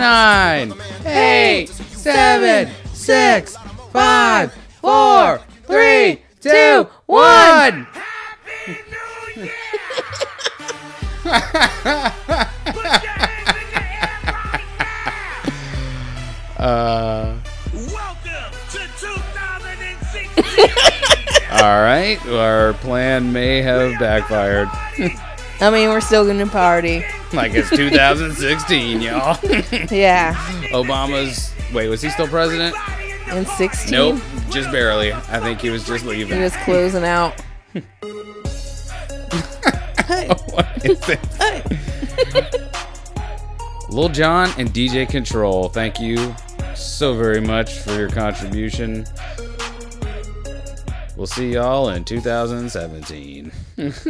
nine, eight, seven, six, five, four, three, two, one. Uh, Welcome to 2016. all right, our plan may have backfired. I mean, we're still gonna party. Like it's 2016, y'all. Yeah. Obama's. Wait, was he still president? In 16. Nope, just barely. I think he was just leaving. He was closing out. What is it? Lil Jon and DJ Control, thank you so very much for your contribution. We'll see y'all in 2017.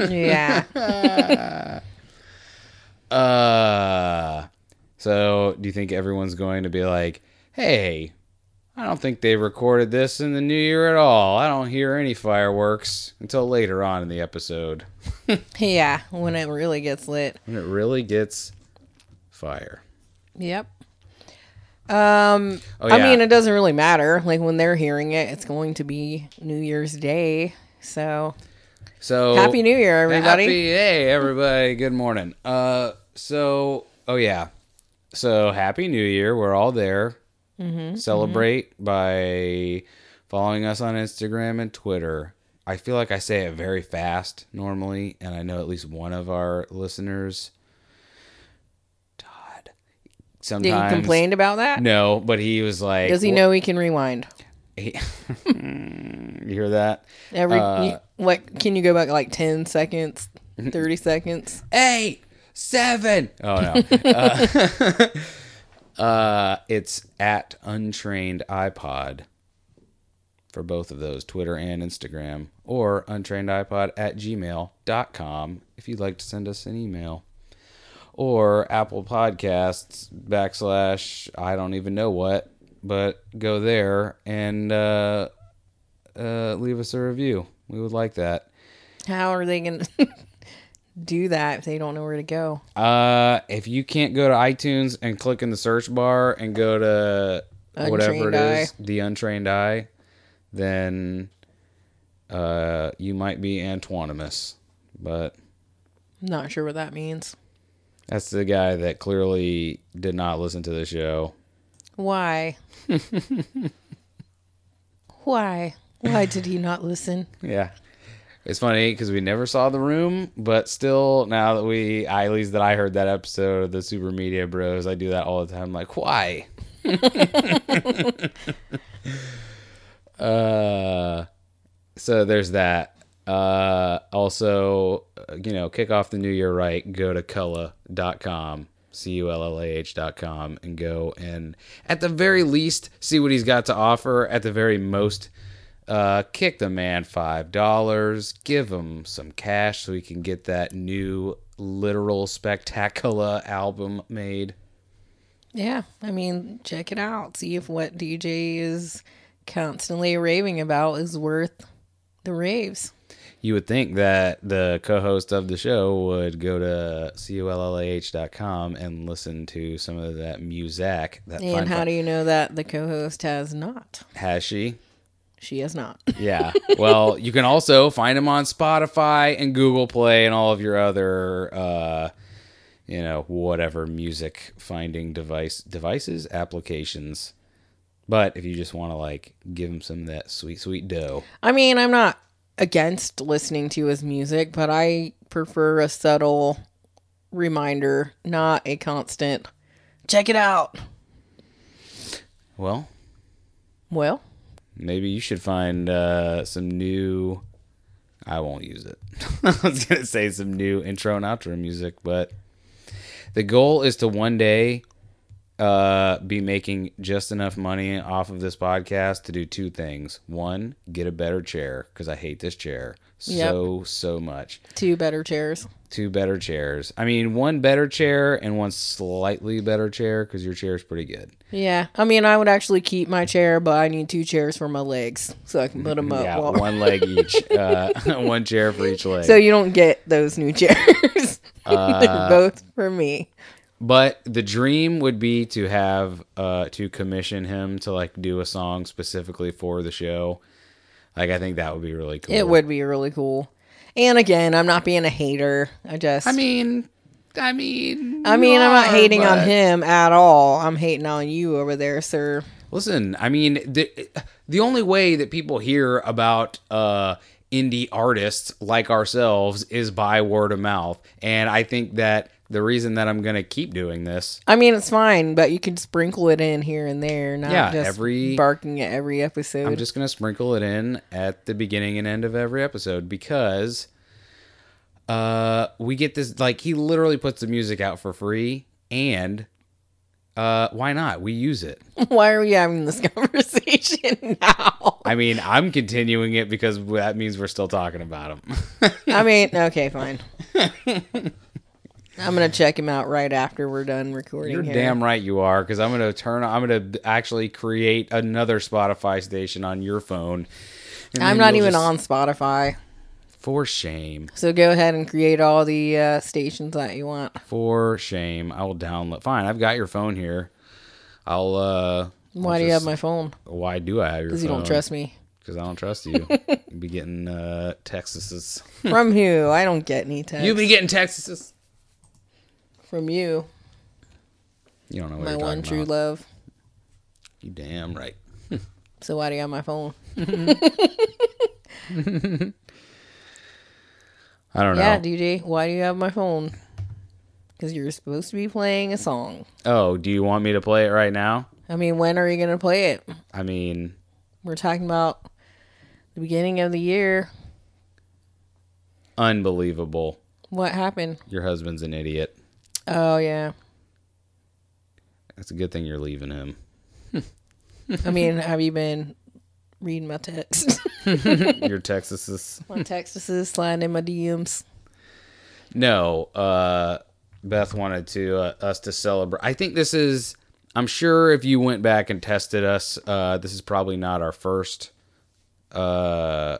Yeah. Uh, so do you think everyone's going to be like, hey, I don't think they recorded this in the new year at all. I don't hear any fireworks until later on in the episode yeah. When it really gets lit. when it really gets fire. Yep. Um, Oh, I mean, it doesn't really matter. Like when they're hearing it, it's going to be New Year's Day. So So happy New Year, everybody! Happy, hey everybody, good morning. Uh, so oh yeah, so happy New Year. We're all there. Mm-hmm, Celebrate by following us on Instagram and Twitter. I feel like I say it very fast normally, and I know at least one of our listeners, Todd, Did sometimes he complained about that? No, but he was like, Does he know he can rewind? he- you hear that? Every Uh, you- what? Can you go back like ten seconds, thirty seconds? eight, seven. Oh no. uh, uh, it's at UntrainedEyePod for both of those, Twitter and Instagram, or untrainedeyepod at gmail.com if you'd like to send us an email. Or Apple Podcasts backslash I don't even know what, but go there and uh, uh, leave us a review. We would like that. How are they gonna do that if they don't know where to go? Uh, if you can't go to iTunes and click in the search bar and go to whatever it Untrained Eye. is, the untrained eye, then uh, you might be Antoninous. But Not sure what that means. that's the guy that clearly did not listen to the show. Why? Why? Why did he not listen? Yeah. It's funny because we never saw the room, but still, now that we, at least that I heard that episode of the Super Media Bros, I do that all the time. Like, why? uh, so there's that. Uh, also, uh, you know, kick off the new year right. Go to Cullah.com, C U L L A H.com, and go and at the very least see what he's got to offer. At the very most, uh, kick the man five dollars. Give him some cash so he can get that new literal spectacular album made. Yeah, I mean, check it out. See if what DJ is constantly raving about is worth the raves. You would think that the co-host of the show would go to cullah.com and listen to some of that music. That And how do you know that the co-host has not? has she? She has not. Yeah. Well, you can also find him on Spotify and Google Play and all of your other, uh, you know, whatever music finding device devices applications. But if you just want to like give him some of that sweet sweet dough, I mean, I'm not against listening to his music, but I prefer a subtle reminder, not a constant. Check it out. well, Well, maybe you should find uh, some new. I won't use it. I was gonna say some new intro and outro music, but the goal is to one day uh, be making just enough money off of this podcast to do two things. One, get a better chair because I hate this chair so so much. two better chairs. Two better chairs. I mean, one better chair and one slightly better chair because your chair is pretty good. Yeah, I mean, I would actually keep my chair, but I need two chairs for my legs so I can put them up. Yeah, while- one leg each. Uh, one chair for each leg. so you don't get those new chairs. Uh, They're both for me. but the dream would be to have uh to commission him to like do a song specifically for the show. Like I think that would be really cool. It would be really cool. And again, I'm not being a hater. I just I mean, I mean, I mean, I'm not are, hating on him at all. I'm hating on you over there, sir. Listen, I mean, the the only way that people hear about uh indie artists like ourselves is by word of mouth, and I think that the reason that I'm gonna keep doing this, I mean, it's fine, but you can sprinkle it in here and there, not Yeah, just every- barking at every episode. I'm just gonna sprinkle it in at the beginning and end of every episode because uh we get this like he literally puts the music out for free and uh why not we use it Why are we having this conversation now? i mean i'm continuing it because that means we're still talking about him I mean, okay, fine. I'm gonna check him out right after we're done recording. You're here. damn right you are, because I'm gonna turn. I'm gonna actually create another Spotify station on your phone. I'm not even just- on Spotify, For shame, so go ahead and create all the uh, stations that you want. for shame. I will download. Fine, I've got your phone here. I'll. uh Why I'll do you have my phone? Why do I have your? Phone? Because you don't trust me. Because I don't trust you. you be getting uh Texas's. From who? I don't get any text. You be getting Texas's. From you, You don't know what my one true about. love. You damn right. So why do you have my phone? I don't know. Yeah, DJ, why do you have my phone? Because you're supposed to be playing a song. oh, do you want me to play it right now? I mean, when are you gonna play it? I mean, We're talking about the beginning of the year. unbelievable. What happened? Your husband's an idiot. Oh yeah. That's a good thing you're leaving him. I mean, have you been reading my text? Your Texas's. my texts sliding in my DMs. No, uh, Beth wanted to uh, us to celebrate. I think this is. I'm sure if you went back and tested us, uh, this is probably not our first uh,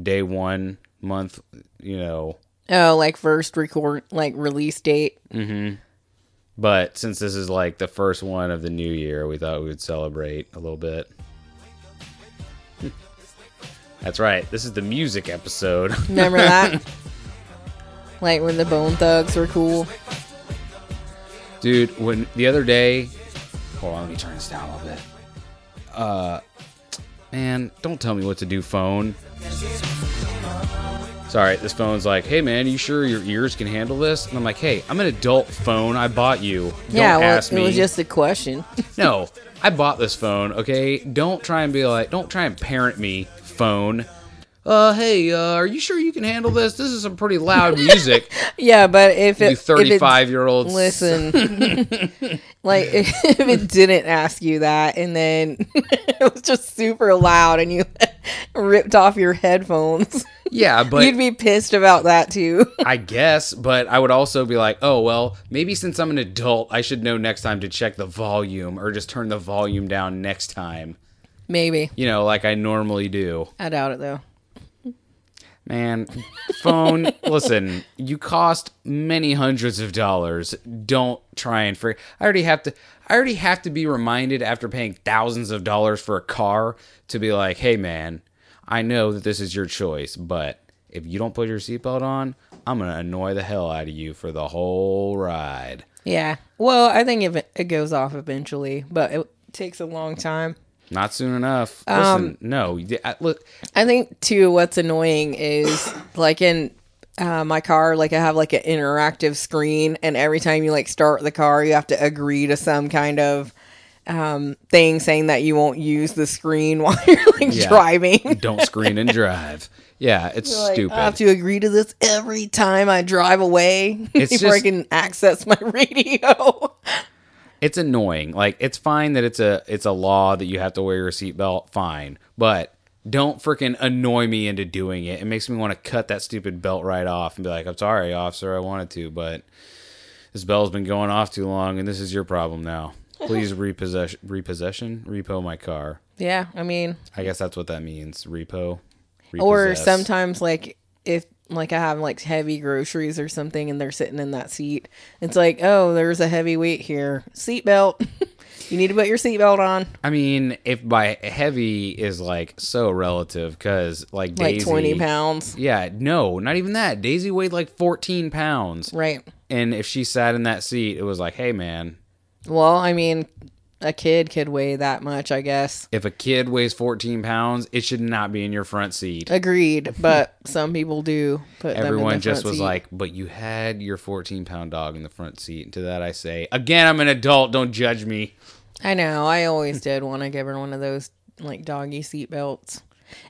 day one month. You know, Oh, like first record, like release date. Mm-hmm. but since this is like the first one of the new year, we thought we would celebrate a little bit. That's right. This is the music episode. Remember that? like when the Bone Thugs were cool. Dude, when the other day, hold on, let me turn this down a little bit. Uh, man, don't tell me what to do, phone. Sorry, this phone's like, hey man, you sure your ears can handle this? And I'm like, hey, I'm an adult phone. I bought you. Don't yeah, well, ask it me. was just a question. no, I bought this phone. Okay, don't try and be like, don't try and parent me, phone. Uh, hey, uh, are you sure you can handle this? This is some pretty loud music. yeah, but if it you thirty-five-year-old, Listen, like if, if it didn't ask you that, and then it was just super loud, and you ripped off your headphones, Yeah, but you'd be pissed about that too. I guess, but I would also be like, oh, well, maybe since I'm an adult, I should know next time to check the volume or just turn the volume down next time. Maybe You know, like I normally do. I doubt it though. Man, phone, listen, you cost many hundreds of dollars. Don't try and free. I already have to I already have to be reminded after paying thousands of dollars for a car to be like, "Hey man, I know that this is your choice, but if you don't put your seatbelt on, I'm going to annoy the hell out of you for the whole ride." Yeah. Well, I think if it, it goes off eventually, but it takes a long time. Not soon enough. Um, Listen, no. I- Look, I think too. What's annoying is like in uh, my car, like I have like an interactive screen, and every time you like start the car, you have to agree to some kind of um, thing saying that you won't use the screen while you're like Yeah. driving. don't screen and drive. Yeah, it's Like, stupid. I have to agree to this every time I drive away It's before I can access my radio. It's annoying. Like it's fine that it's a it's a law that you have to wear your seatbelt, fine. But don't freaking annoy me into doing it. It makes me want to cut that stupid belt right off and be like, "I'm sorry, officer, I wanted to, but this bell's been going off too long and this is your problem now. Please repossess repossession, repo my car." yeah, I mean, I guess that's what that means. Repo. or sometimes like if like I have like heavy groceries or something and they're sitting in that seat. It's like, oh, there's a heavy weight here. Seatbelt. you need to put your seatbelt on. I mean, if by heavy is like so relative, because like Like 20 pounds. Yeah, no, not even that. Daisy weighed like 14 pounds. Right. And if she sat in that seat, it was like, hey, man, Well, I mean, a kid could weigh that much, I guess. if a kid weighs 14 pounds, it should not be in your front seat. Agreed, but some people do put them in Everyone just was seat. like, but you had your 14 pound dog in the front seat. And to that, I say, again, I'm an adult. Don't judge me. I know. I always did want to give her one of those like doggy seat belts.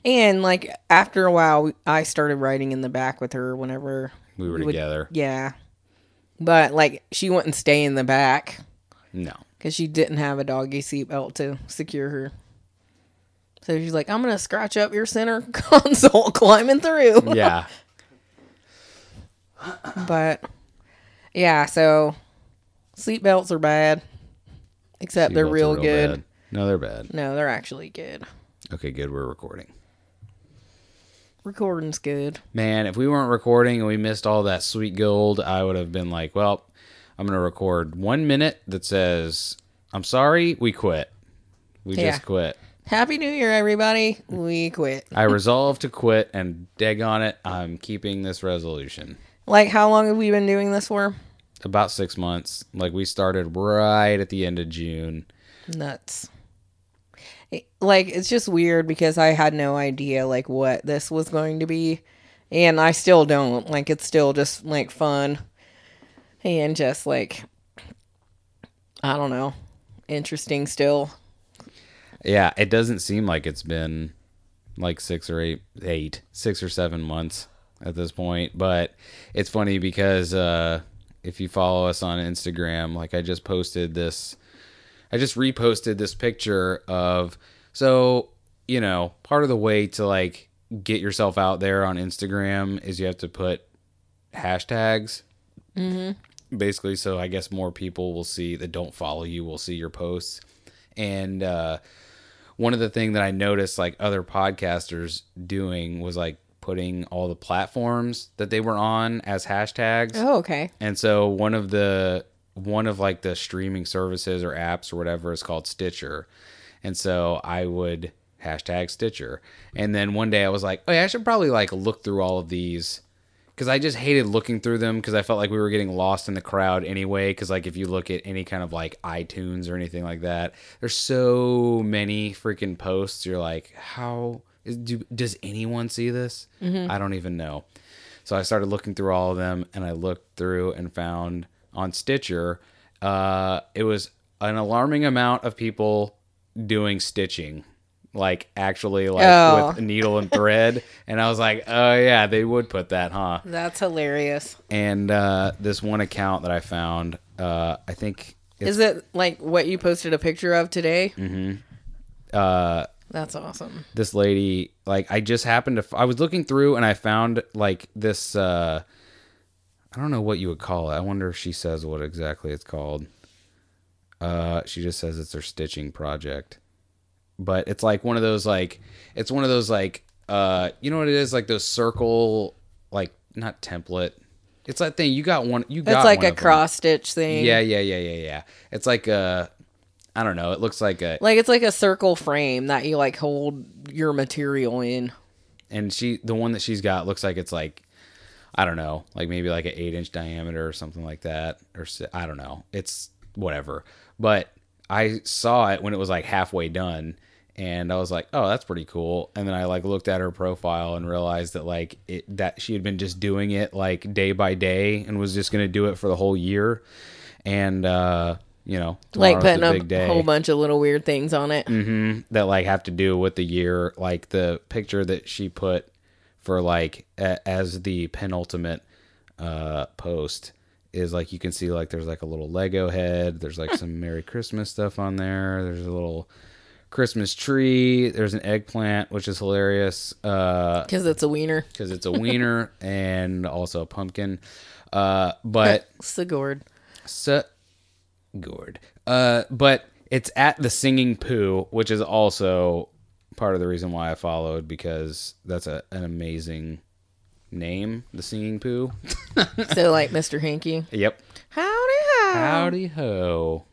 And like after a while, I started riding in the back with her whenever We were we would- together. Yeah, but like she wouldn't stay in the back No. Because she didn't have a doggy seatbelt to secure her. So she's like, "I'm gonna scratch up your center console climbing through." Yeah. But yeah, so seatbelts are bad, except they're Seatbelts are real, good. bad. No, they're bad. No, they're actually good. Okay, good. We're recording. Recording's good. Man, if we weren't recording and we missed all that sweet gold, I would have been like, well, I'm going to record one minute that says, I'm sorry, we quit. We Yeah. just quit. Happy New Year, everybody. We quit. I resolve to quit and dig on it. I'm keeping this resolution. Like, how long have we been doing this for? About six months. Like we started right at the end of June. Nuts. Like, it's just weird because I had no idea, like, what this was going to be. And I still don't. Like, it's still just, like, fun. And just, like, I don't know. Interesting still. Yeah, it doesn't seem like it's been like six or eight, eight, six or seven months at this point. But it's funny because uh, if you follow us on Instagram, like I just posted this, I just reposted this picture of, so, you know, part of the way to like get yourself out there on Instagram is you have to put hashtags. Mm-hmm. Basically, so I guess more people will see that don't follow you will see your posts. And, uh, one of the thing that I noticed like other podcasters doing was like putting all the platforms that they were on as hashtags. Oh, okay. And so one of the one of like the streaming services or apps or whatever is called Stitcher. And so I would hashtag Stitcher. And then one day I was like, oh yeah, I should probably like look through all of these because I just hated looking through them because I felt like we were getting lost in the crowd anyway. Because like if you look at any kind of like iTunes or anything like that, there's so many freaking posts. You're like, how is, do, does anyone see this? I don't even know. So I started looking through all of them, and I looked through and found on Stitcher, uh, it was an alarming amount of people doing stitching, like actually like Oh. with needle and thread. and I was like, oh yeah, they would put that, huh? That's hilarious. And uh, this one account that I found, uh, I think Is it like what you posted a picture of today? Mm-hmm. uh, That's awesome. this lady like i just happened to i was looking through and i found like this uh i don't know what you would call it i wonder if she says what exactly it's called uh she just says it's her stitching project but it's like one of those like it's one of those like uh you know what it is like those circle like not template it's that thing you got one you got it's like a cross stitch thing. yeah yeah yeah yeah yeah it's like a i don't know it looks like a Like it's like a circle frame that you like hold your material in. and she the one that she's got looks like it's like I don't know, like maybe like an eight inch diameter or something like that, or I don't know. It's whatever. But I saw it when it was like halfway done, and I was like, oh, that's pretty cool. And then I like looked at her profile and realized that like it that she had been just doing it like day by day and was just gonna do it for the whole year, and uh, you know, Like putting a day. whole bunch of little weird things on it. mm-hmm, that like have to do with the year. Like the picture that she put for like a, as the penultimate uh post is like you can see like there's like a little lego head. There's like some merry christmas stuff on there. There's a little christmas tree there's an eggplant which is hilarious uh Because it's a wiener. because it's a wiener and also a pumpkin uh but Sigurd. so gourd. Uh, but it's at the singing poo, which is also part of the reason why I followed because that's a, an amazing name, the singing poo. So like Mr. Hanky. yep. Howdy ho. Howdy ho.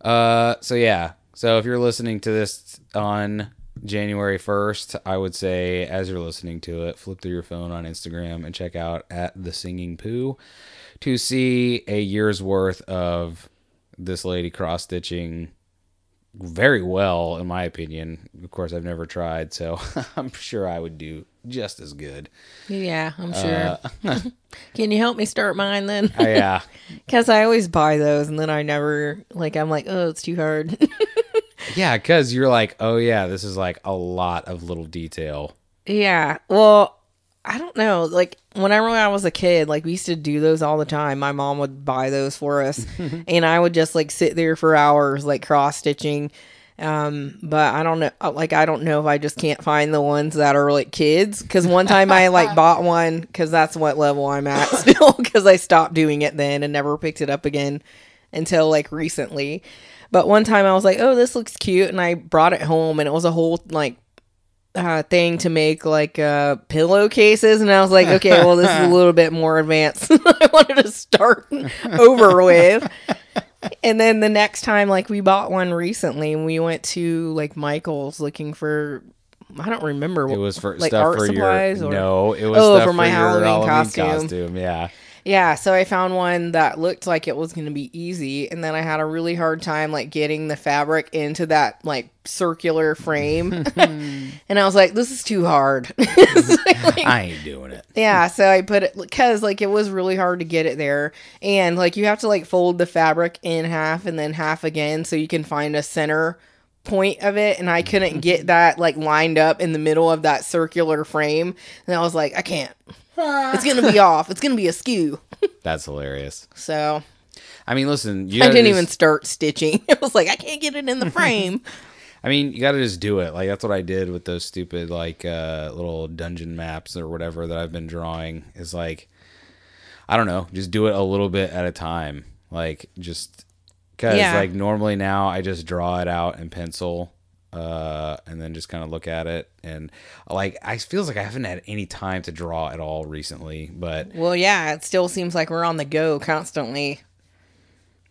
Uh, so yeah. So if you're listening to this on January 1st, I would say as you're listening to it, flip through your phone on Instagram and check out at the singing poo to see a year's worth of this lady cross stitching very well, in my opinion. Of course, I've never tried, so I'm sure I would do just as good. Yeah, I'm sure. Can you help me start mine then? Uh, yeah. Because I always buy those and then I never, like, I'm like, oh, it's too hard. Yeah, because you're like, oh yeah, this is like a lot of little detail. yeah. Well, I don't know. Like, whenever I was a kid, like, we used to do those all the time. My mom would buy those for us. and I would just, like, sit there for hours, like, cross stitching. Um, but I don't know. Like, I don't know if I just can't find the ones that are like kids. Because one time I like bought one because that's what level I'm at still. Because I stopped doing it then and never picked it up again until like recently. But one time I was like, "Oh, this looks cute," and I brought it home, and it was a whole like uh, thing to make like uh, pillowcases, and I was like, "Okay, well, this is a little bit more advanced than I wanted to start over with." And then the next time, like we bought one recently, and we went to like Michael's looking for. I don't remember what It was for like stuff art for supplies your or no. It was Oh, stuff for my your Halloween costume. costume. Yeah, Yeah, so I found one that looked like it was going to be easy, and then I had a really hard time like getting the fabric into that like circular frame, and I was like, "This is too hard." Like, I ain't doing it. yeah, so I put it because like it was really hard to get it there, and like you have to like fold the fabric in half and then half again so you can find a center point of it and I couldn't get that like lined up in the middle of that circular frame and I was like I can't it's gonna be off it's gonna be askew That's hilarious. so I mean, listen, you I didn't just- even start stitching. It was like I can't get it in the frame. I mean, you got to just do it. Like that's what I did with those stupid like uh, little dungeon maps or whatever that I've been drawing. Is like, I don't know, just do it a little bit at a time. Like just because Yeah. like normally now I just draw it out in pencil. Uh, and then just kind of look at it, and like I feels like I haven't had any time to draw at all recently. But well, yeah, it still seems like we're on the go constantly,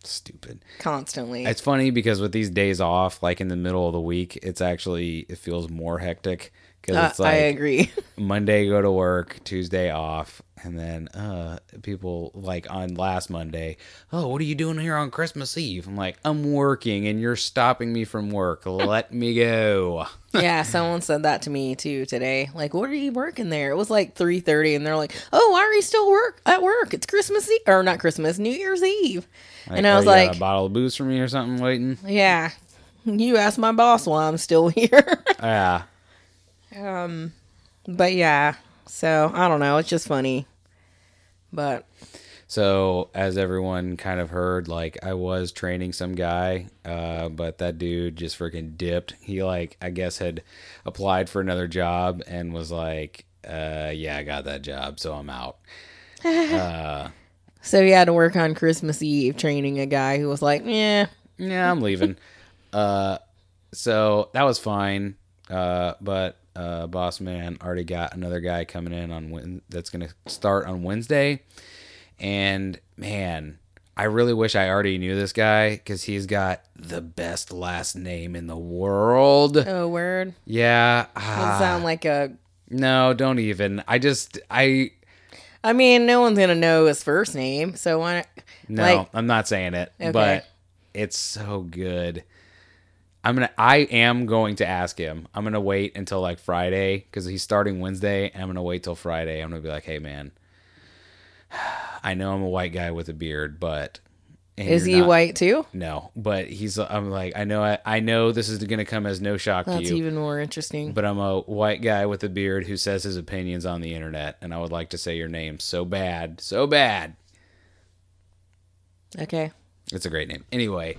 stupid. constantly. It's funny because with these days off, like in the middle of the week, it's actually it feels more hectic because Uh, it's like I agree. Monday go to work, Tuesday off, and then uh people like on last Monday, oh, what are you doing here on Christmas Eve? I'm like, I'm working, and you're stopping me from work. Let me go. yeah, someone said that to me too today. Like, what are you working there? It was like three thirty, and they're like, "Oh, why are you still work at work? It's Christmas Eve or not Christmas, New Year's Eve." and I "Oh, was like, a bottle of booze for me or something waiting. "Yeah, you asked my boss why I'm still here." Yeah. But yeah, so I don't know. It's just funny, but So, as everyone kind of heard, like I was training some guy, uh, but that dude just freaking dipped. He like I guess had applied for another job and was like, uh, "Yeah, I got that job, so I'm out." uh, so he had to work on Christmas Eve training a guy who was like, "Yeah, Yeah, I'm leaving. uh, so that was fine. Uh, but uh, boss man already got another guy coming in on Wed- that's gonna start on Wednesday, and man, I really wish I already knew this guy because he's got the best last name in the world. oh word." Yeah, Doesn't ah, sound like a. no, don't even. I just I I mean, no one's gonna know his first name, so why? Not, No, Like, I'm not saying it, Okay. but it's so good. I'm gonna. I am going to ask him. I'm gonna wait until like Friday because he's starting Wednesday. And I'm gonna wait till Friday. I'm gonna be like, hey man, I know I'm a white guy with a beard, but is he not- white too? No, but he's. I'm like, I know. I, I know this is gonna come as no shock That's to you. That's even more interesting. but I'm a white guy with a beard who says his opinions on the internet, and I would like to say your name so bad, so bad. okay. It's a great name. Anyway,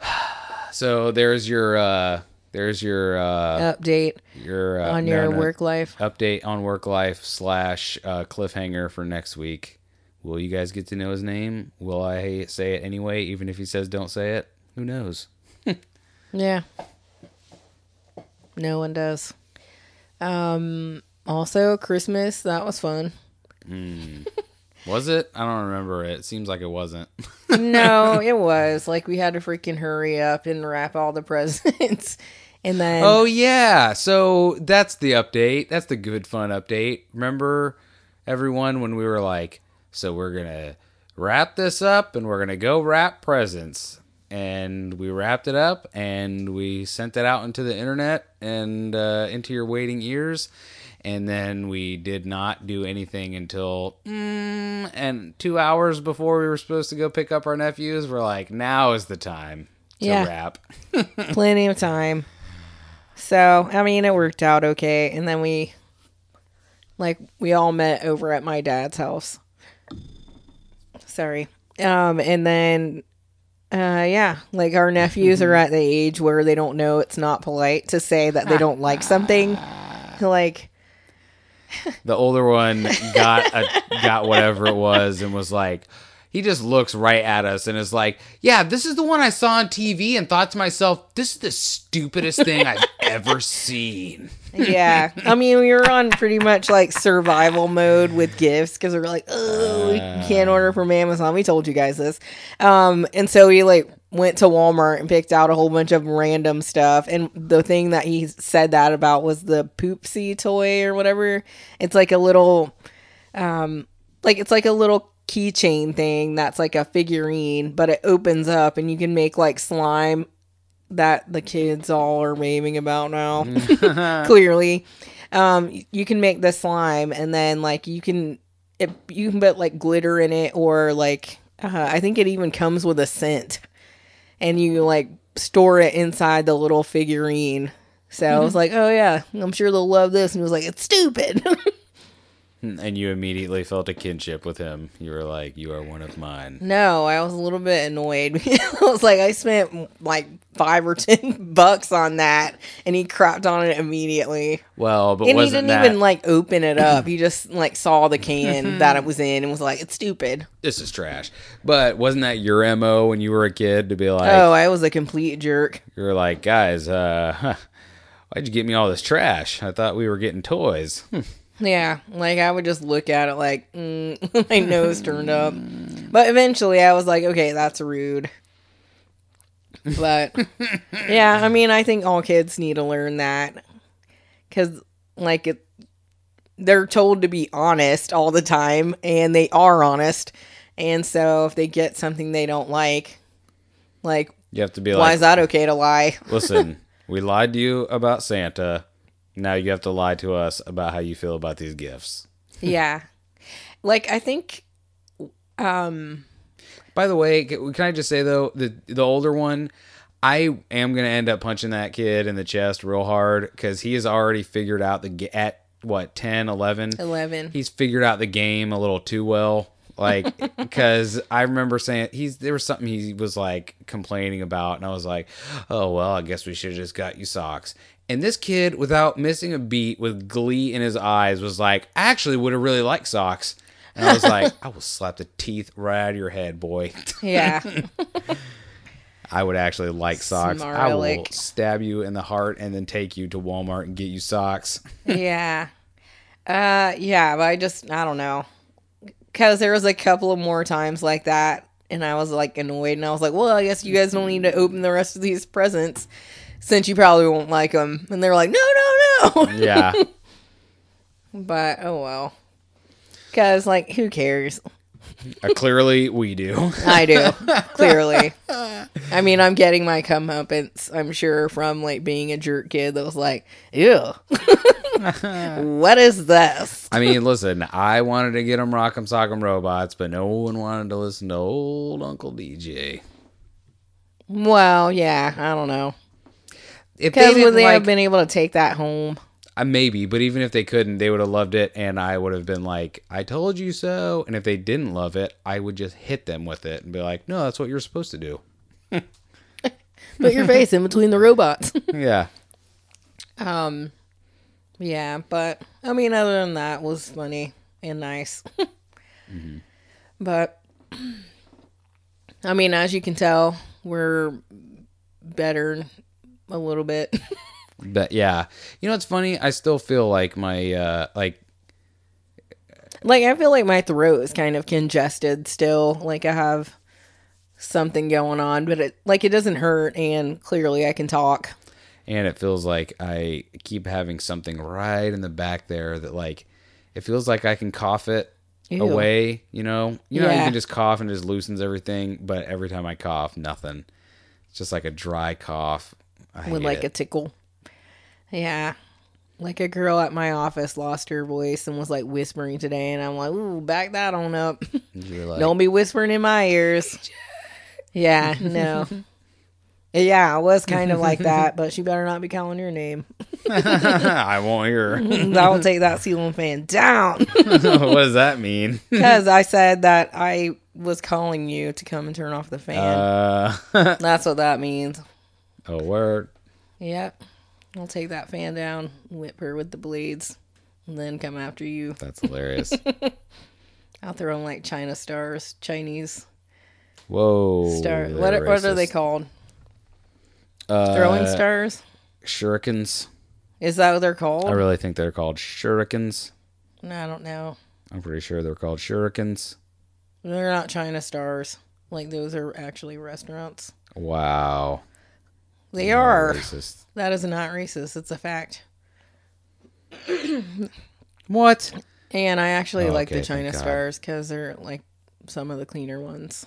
so there's your uh there's your uh Update your uh, on no, your no, work life. update on work life slash uh, cliffhanger for next week. Will you guys get to know his name? Will I say it anyway, even if he says don't say it? Who knows? Yeah. No one does. Um Also, Christmas, that was fun. Was it? I don't remember it. It seems like it wasn't. No, it was. Like, we had to freaking hurry up and wrap all the presents. And then, Oh yeah. So that's the update. That's the good fun update. Remember everyone when we were like, so we're going to wrap this up and we're going to go wrap presents. And we wrapped it up and we sent it out into the internet and uh, into your waiting ears. And then we did not do anything until mm, and two hours before we were supposed to go pick up our nephews. We're like, now is the time to Yeah. wrap. plenty of time. So, I mean, it worked out okay. And then we, like, we all met over at my dad's house. Sorry. Um, and then, uh, yeah, like our nephews are at the age where they don't know it's not polite to say that they don't like something. Like, the older one got a, got whatever it was and was like he just looks right at us and is like yeah this is the one i saw on tv and thought to myself this is the stupidest thing i've ever seen yeah. I mean, we were on pretty much like survival mode with gifts because we were like, oh, we can't order from Amazon. We told you guys this. Um, and so we like went to Walmart and picked out a whole bunch of random stuff. And the thing that he said that about was the Poopsie toy or whatever. It's like a little, um, like it's like a little keychain thing that's like a figurine, but it opens up and you can make like slime that the kids all are raving about now. Clearly, um, you can make the slime, and then like you can, it, you can put like glitter in it, or like uh, I think it even comes with a scent, and you like store it inside the little figurine. So I was like, oh yeah, I'm sure they'll love this, and he was like, it's stupid. and you immediately felt a kinship with him you were like you are one of mine No, I was a little bit annoyed. I was like, I spent like five or ten bucks on that, and he crapped on it immediately. well but And he wasn't didn't that even like open it up. He just like saw the can that it was in and was like, "It's stupid." this is trash but wasn't that your mo when you were a kid to be like oh, I was a complete jerk. you were like guys uh huh, why'd you get me all this trash i thought we were getting toys Yeah, like I would just look at it like mm, my nose turned up. But eventually, I was like, "Okay, that's rude." But yeah, I mean, I think all kids need to learn that because, like, it, they're told to be honest all the time, and they are honest. And so, if they get something they don't like, like, you have to be why like is that okay to lie? Listen, we lied to you about Santa. Now you have to lie to us about how you feel about these gifts. yeah, like I think, um, By the way, can can I just say though, the the older one, I am gonna end up punching that kid in the chest real hard because he has already figured out the ga- at what 10, 11? eleven. He's figured out the game a little too well. Like, because I remember saying he's there was something he was like complaining about, and I was like, "Oh well, I guess we should have just got you socks." And this kid, without missing a beat, with glee in his eyes, was like, "I actually would have really liked socks." And I was like, "I will slap the teeth right out of your head, boy." Yeah. I would actually like socks. I will stab you in the heart and then take you to Walmart and get you socks. yeah. Uh yeah, but I just I don't know. Cuz there was a couple of more times like that and I was like annoyed and I was like, "Well, I guess you guys don't need to open the rest of these presents since you probably won't like them." And they're like, "No, no, no." Yeah. but oh well. Cuz like who cares? Uh, clearly, we do. I do. clearly. I mean, I'm getting my comeuppance, I'm sure, from like being a jerk kid that was like, "Ew." what is this? I mean, listen, I wanted to get them Rock'em Sock'em Robots, but no one wanted to listen to old Uncle DJ. Well, yeah, I don't know. If they Because would they like, have been able to take that home? uh, maybe, but even if they couldn't, they would have loved it, and I would have been like, "I told you so." And if they didn't love it, I would just hit them with it and be like, "No, that's what you're supposed to do." Put your face in between the robots. Yeah, um, yeah, but I mean, other than that, was funny and nice. But I mean, as you can tell, we're better a little bit. But yeah, you know, it's funny. I still feel like my uh like Like I feel like my throat is kind of congested still. Like I have something going on, but it like it doesn't hurt and clearly I can talk. and it feels like I keep having something right in the back there that like it feels like I can cough it Ew. away, you know? You know how you can just cough and it just loosens everything, but every time I cough, nothing. It's just like a dry cough. I with hate like a tickle. Yeah. Like a girl at my office lost her voice and was like whispering today, and I'm like, ooh, back that on up. You're like, Don't be whispering in my ears. Yeah, no. yeah, I was kind of like that, but she better not be calling your name. I won't hear. I will take that ceiling fan down. what does that mean? Because I said that I was calling you to come and turn off the fan. Uh, That's what that means. Oh, word. Yep. I'll take that fan down, whip her with the blades, and then come after you. That's hilarious. I'll throw them like China stars, Chinese Whoa. star. What, are- what are they called? Uh, Throwing stars? Shurikens. Is that what they're called? I really think they're called shurikens. no, I don't know. I'm pretty sure they're called shurikens. They're not China stars. Like those are actually restaurants. Wow. They not are. Racist. That is not racist. It's a fact. what? And I actually oh, like okay, the China stars because they're like some of the cleaner ones.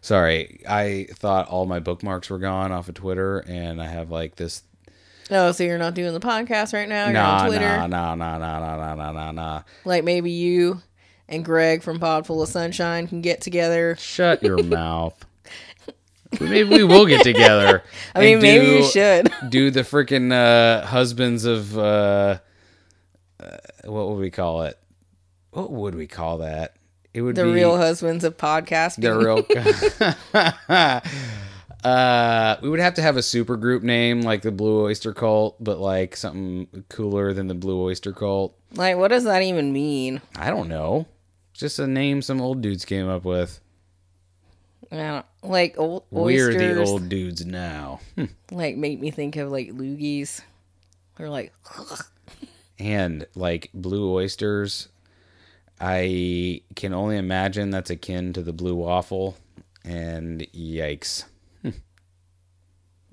Sorry, I thought all my bookmarks were gone off of Twitter, and I have like this. Oh, so you're not doing the podcast right now? You're on Twitter? Nah, nah, nah, nah, nah, nah, nah, nah. Like maybe you and Greg from Pod Full of Sunshine can get together. Shut your mouth. Maybe we will get together. I mean, and maybe you should. do the freaking uh, husbands of uh, uh, what would we call it? What would we call that? It would The be real husbands of podcasting. the real. uh, we would have to have a super group name like the Blue Oyster Cult, but like something cooler than the Blue Oyster Cult. like, what does that even mean? I don't know. Just a name some old dudes came up with. I don't, like old oysters. We're the old dudes now. Like make me think of like loogies, or like and like blue oysters i can only imagine that's akin to the blue waffle and yikes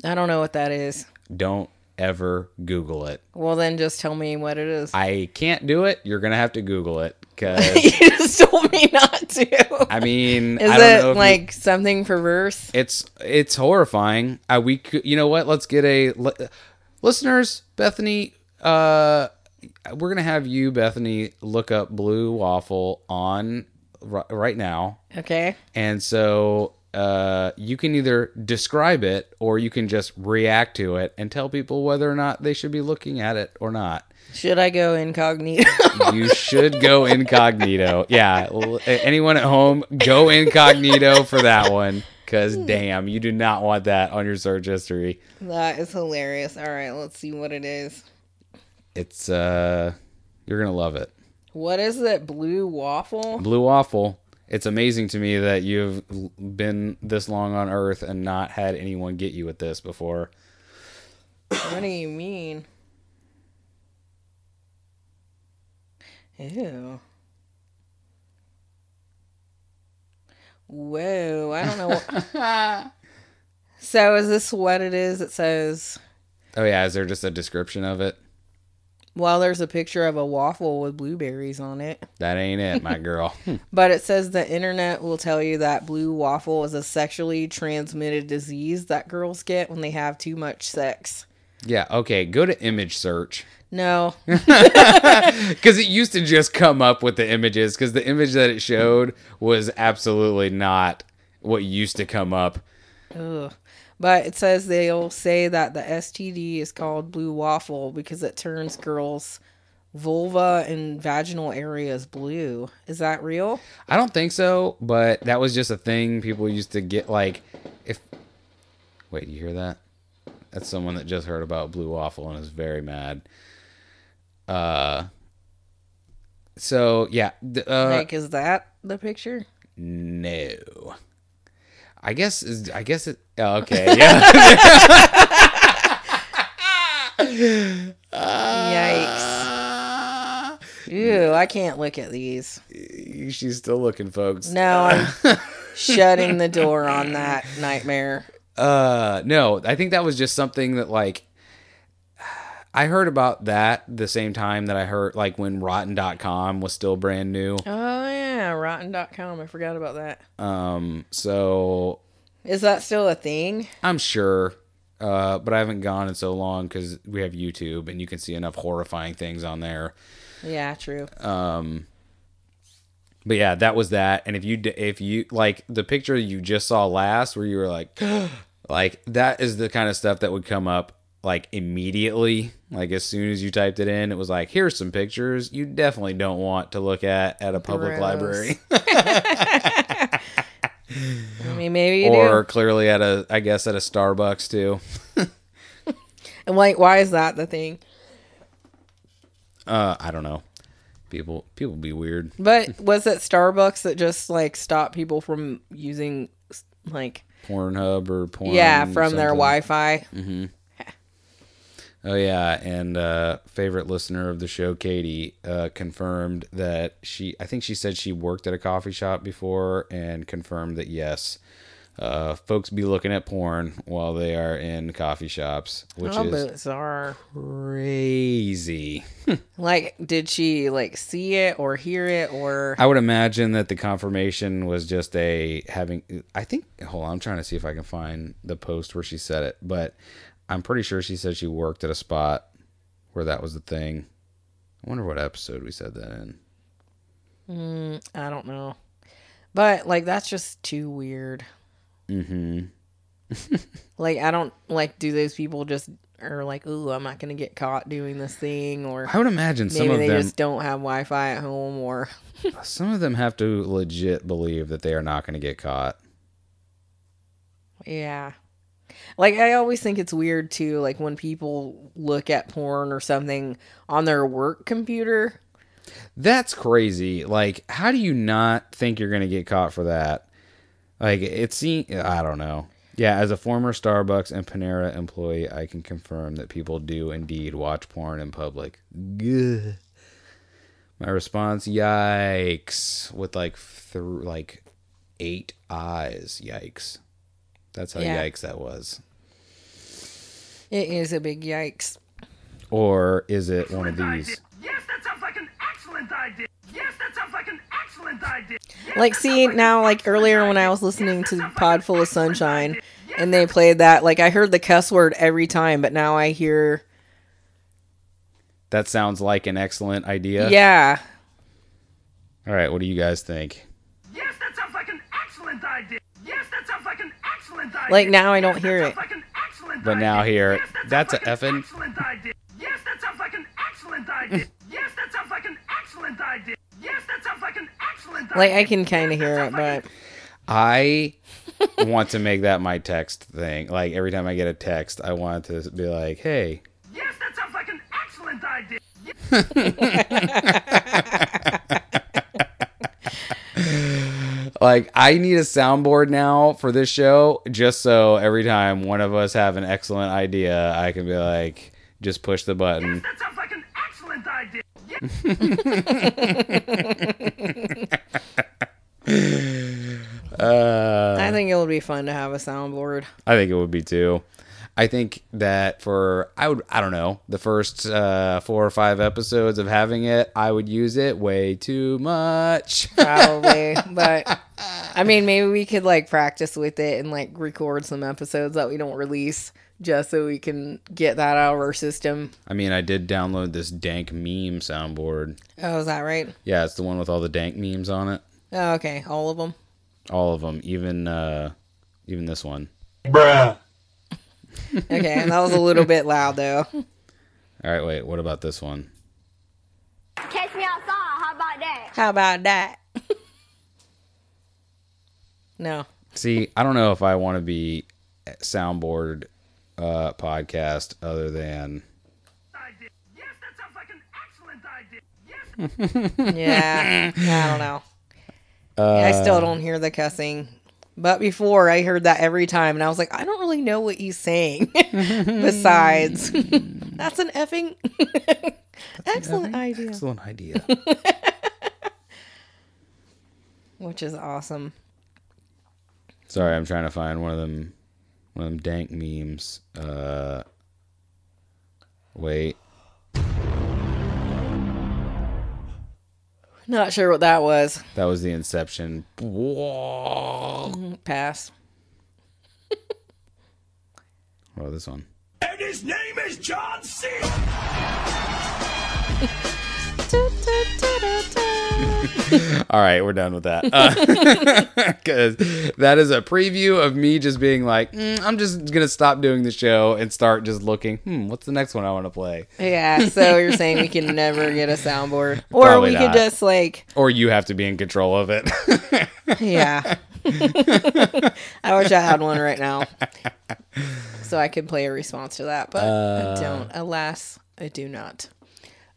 I don't know what that is. don't ever google it Well, then just tell me what it is. i can't do it you're gonna have to google it because you just told me not to. i mean Is I don't know it like something perverse? it's it's horrifying uh, we you know what let's get a listeners bethany uh we're gonna have you bethany look up blue waffle on ri- right now Okay. And so uh, you can either describe it or you can just react to it and tell people whether or not they should be looking at it or not. Should I go incognito? You should go incognito. Yeah. Anyone at home, go incognito for that one. Because damn, you do not want that on your search history. that is hilarious. All right, let's see what it is. It's, uh, you're going to love it. What is it? Blue waffle? Blue waffle. It's amazing to me that you've been this long on Earth and not had anyone get you with this before. What do you mean? Ew. Whoa, I don't know. What... so is this what it is? It says, Oh, yeah. Is there just a description of it? Well, there's a picture of a waffle with blueberries on it. That ain't it, my girl. But it says the internet will tell you that blue waffle is a sexually transmitted disease that girls get when they have too much sex. yeah, okay. Go to image search. No, Because it used to just come up with the images, because the image that it showed was absolutely not what used to come up. Ugh. But it says they'll say that the STD is called blue waffle because it turns girls' vulva and vaginal areas blue. Is that real? I don't think so, but that was just a thing people used to get. Like, if. Wait, you hear that? That's someone that just heard about Blue Waffle and is very mad. Uh. So, yeah. Uh, like, is that the picture? No. I guess I guess it. Oh, okay, yeah. Yikes. Ew, I can't look at these. She's still looking, folks. No, I'm shutting the door on that nightmare. Uh, no, I think that was just something that like I heard about that the same time that I heard like when Rotten.com was still brand new. Oh, yeah, rotten.com. I forgot about that. Um, so Is that still a thing? I'm sure, uh, but I haven't gone in so long because we have YouTube and you can see enough horrifying things on there. Yeah, true. Um, but yeah, that was that. And if you if you like the picture you just saw last, where you were like, like that is the kind of stuff that would come up like immediately. Like as soon as you typed it in, it was like, here's some pictures you definitely don't want to look at at a public Gross. library I mean, maybe or do. clearly at a I guess at a Starbucks too. And like, why is that the thing? Uh, I don't know. People people be weird. But was it Starbucks that just like stopped people from using like Pornhub or porn. yeah from their. Wi-Fi? Oh yeah, and uh, favorite listener of the show, Katie, uh, confirmed that she. I think she said she worked at a coffee shop before, and confirmed that yes, uh, folks be looking at porn while they are in coffee shops, which How is bizarre! crazy. Like, did she like see it or hear it or? I would imagine that the confirmation was just a having. I think. Hold on, I'm trying to see if I can find the post where she said it, but I'm pretty sure she said she worked at a spot where that was the thing. I wonder what episode we said that in. I don't know. But like, that's just too weird. Mm-hmm. Like, I don't like. Do those people just are like, "Ooh, I'm not gonna get caught doing this thing," or I would imagine some maybe of they them. just don't have Wi-Fi at home, or Some of them have to legit believe that they are not going to get caught. Yeah. Like I always think it's weird too, like when people look at porn or something on their work computer. That's crazy. Like, how do you not think you're going to get caught for that? Like, it seems, I don't know. Yeah, as a former Starbucks and Panera employee, I can confirm that people do indeed watch porn in public. Gah. My response, yikes, with like through like eight eyes. Yikes. That's how Yeah. yikes that was. It is a big yikes. Or is it one of these? Yes, that sounds like an excellent idea. Yes, that sounds like an excellent idea. Yes, Like see sounds now like earlier when I was listening Yes, to that like Pod Full of Sunshine. Yes, and they played that, like I heard the cuss word every time, but now I hear That sounds like an excellent idea. yeah. All right, what do you guys think? Yes, that sounds like an excellent idea. Yes, that sounds like an excellent idea. Like, now I don't Yes, hear it. like an excellent But now idea. here, Yes, that sounds that's a an effing- excellent idea. Yes, that sounds like an excellent idea. Yes, that sounds like an excellent idea. Yes, that sounds like an excellent idea. Like I can kind of hear it, like but I want to make that my text thing. Like every time I get a text, I want to be like, "Hey, Yes, that sounds like an excellent idea. like I need a soundboard now for this show just so every time one of us have an excellent idea, I can be like, just push the Yes, button. that sounds like an excellent idea. Yes, Uh, I think it would be fun to have a soundboard. I think it would be too. I think that for I would I don't know the first uh, four or five episodes of having it, I would use it way too much. probably but i mean maybe we could like practice with it and like record some episodes that we don't release just so we can get that out of our system I mean, I did download this dank meme soundboard. oh is that right Yeah, it's the one with all the dank memes on it. oh, okay all of them All of them, even uh, even this one. Bruh. Okay and that was a little bit loud though All right, wait. What about this one? Catch me outside. How about that? how about that no See, I don't know if I want to be soundboard uh, podcast other than Idea. Yes, that sounds like an excellent idea. Yes, yeah i don't know i still don't hear the cussing But before I heard that every time and I was like, I don't really know what he's saying. Besides, that's an effing excellent idea. Excellent idea. Which is awesome. Sorry, I'm trying to find one of them one of them dank memes. Uh wait. Not sure what that was. That was the inception. Mm-hmm. Pass. Oh, this one. And his name is John C. All right, we're done with that. Because that is a preview of me just being like, "Mm, I'm just going to stop doing the show and start just looking, hmm, what's the next one I want to play? Yeah, so you're saying we can never get a soundboard. Or Probably we not. could just like Or you have to be in control of it. Yeah. I wish I had one right now. So I could play a response to that, but Uh. I don't. Alas, I do not.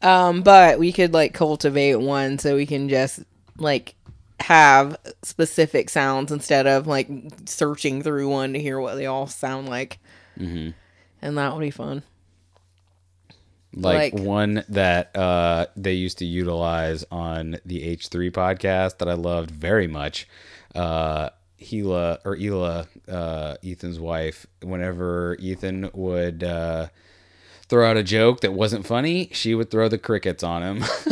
Um, but we could like cultivate one so we can just like have specific sounds instead of like searching through one to hear what they all sound like. Mm-hmm. And that would be fun. like, Like- one that uh, they used to utilize on the H3 podcast that I loved very much. Uh, Hila or Ela, uh, Ethan's wife, whenever Ethan would uh, throw out a joke that wasn't funny, she would throw the crickets on him.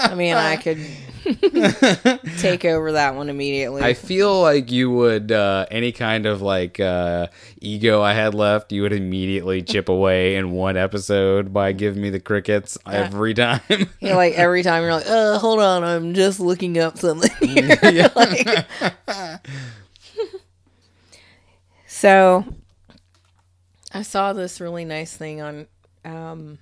I mean, I could take over that one immediately. I feel like you would uh, any kind of like uh, ego I had left, you would immediately chip away in one episode by giving me the crickets every time. You know, like every time you're like, uh, hold on, I'm just looking up something. here." Like- so I saw this really nice thing on um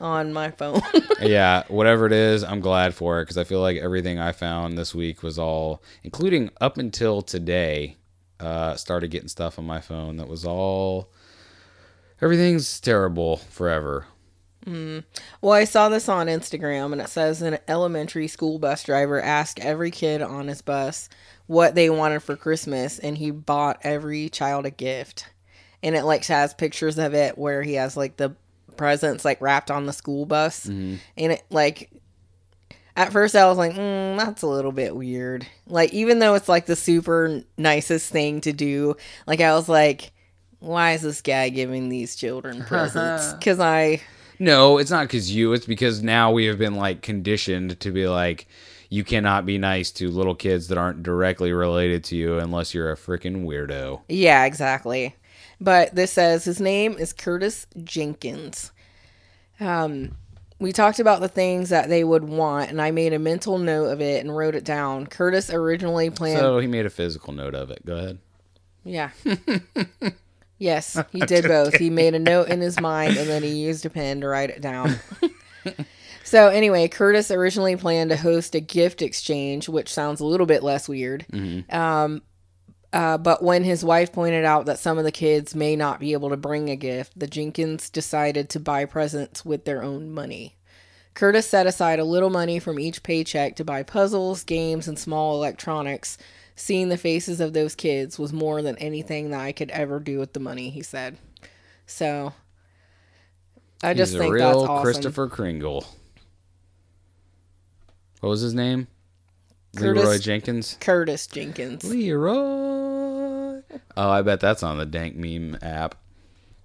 on my phone. yeah, whatever it is, I'm glad for it because I feel like everything I found this week was all, including up until today, uh, started getting stuff on my phone that was all. Everything's terrible forever. Mm. well, I saw this on Instagram and it says an elementary school bus driver asked every kid on his bus what they wanted for Christmas and he bought every child a gift. And it like has pictures of it where he has like the presents like wrapped on the school bus. And it like at first I was like, mm, that's a little bit weird. Like even though it's like the super nicest thing to do, like I was like, why is this guy giving these children presents? Because I No, it's not because you. It's because now we have been like conditioned to be like, you cannot be nice to little kids that aren't directly related to you unless you're a freaking weirdo. Yeah, exactly. But this says his name is Curtis Jenkins. Um, we talked about the things that they would want, and I made a mental note of it and wrote it down. Curtis originally planned. So he made a physical note of it. Go ahead. yeah. yes, he did both. He made a note in his mind, and then he used a pen to write it down. so anyway, Curtis originally planned to host a gift exchange, which sounds a little bit less weird. Um, uh, but when his wife pointed out that some of the kids may not be able to bring a gift, the Jenkins decided to buy presents with their own money. Curtis set aside a little money from each paycheck to buy puzzles, games, and small electronics. Seeing the faces of those kids was more than anything that I could ever do with the money, he said. So, I just He's a think real that's awesome. Christopher Kringle. What was his name? Curtis- Leroy Jenkins. Curtis Jenkins. Leroy. Oh, I bet that's on the Dank Meme app.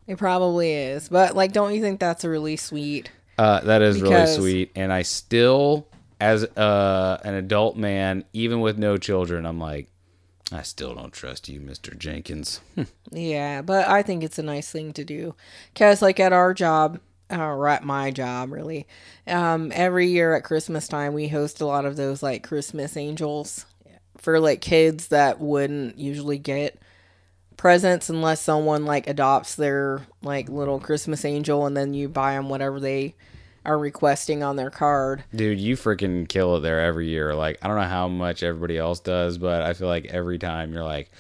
It probably is. But, like, don't you think that's a really sweet? Uh, that is Because- really sweet, and I still, as uh, an adult man, even with no children, I'm like, I still don't trust you, Mister Jenkins. Yeah, but I think it's a nice thing to do. Because, like, at our job, or at my job, really, um, every year at Christmas time, we host a lot of those, like, Christmas angels for, like, kids that wouldn't usually get presents unless someone, like, adopts their, like, little Christmas angel and then you buy them whatever they are requesting on their card. Dude, you freaking kill it there every year. Like, I don't know how much everybody else does, but I feel like every time you're like,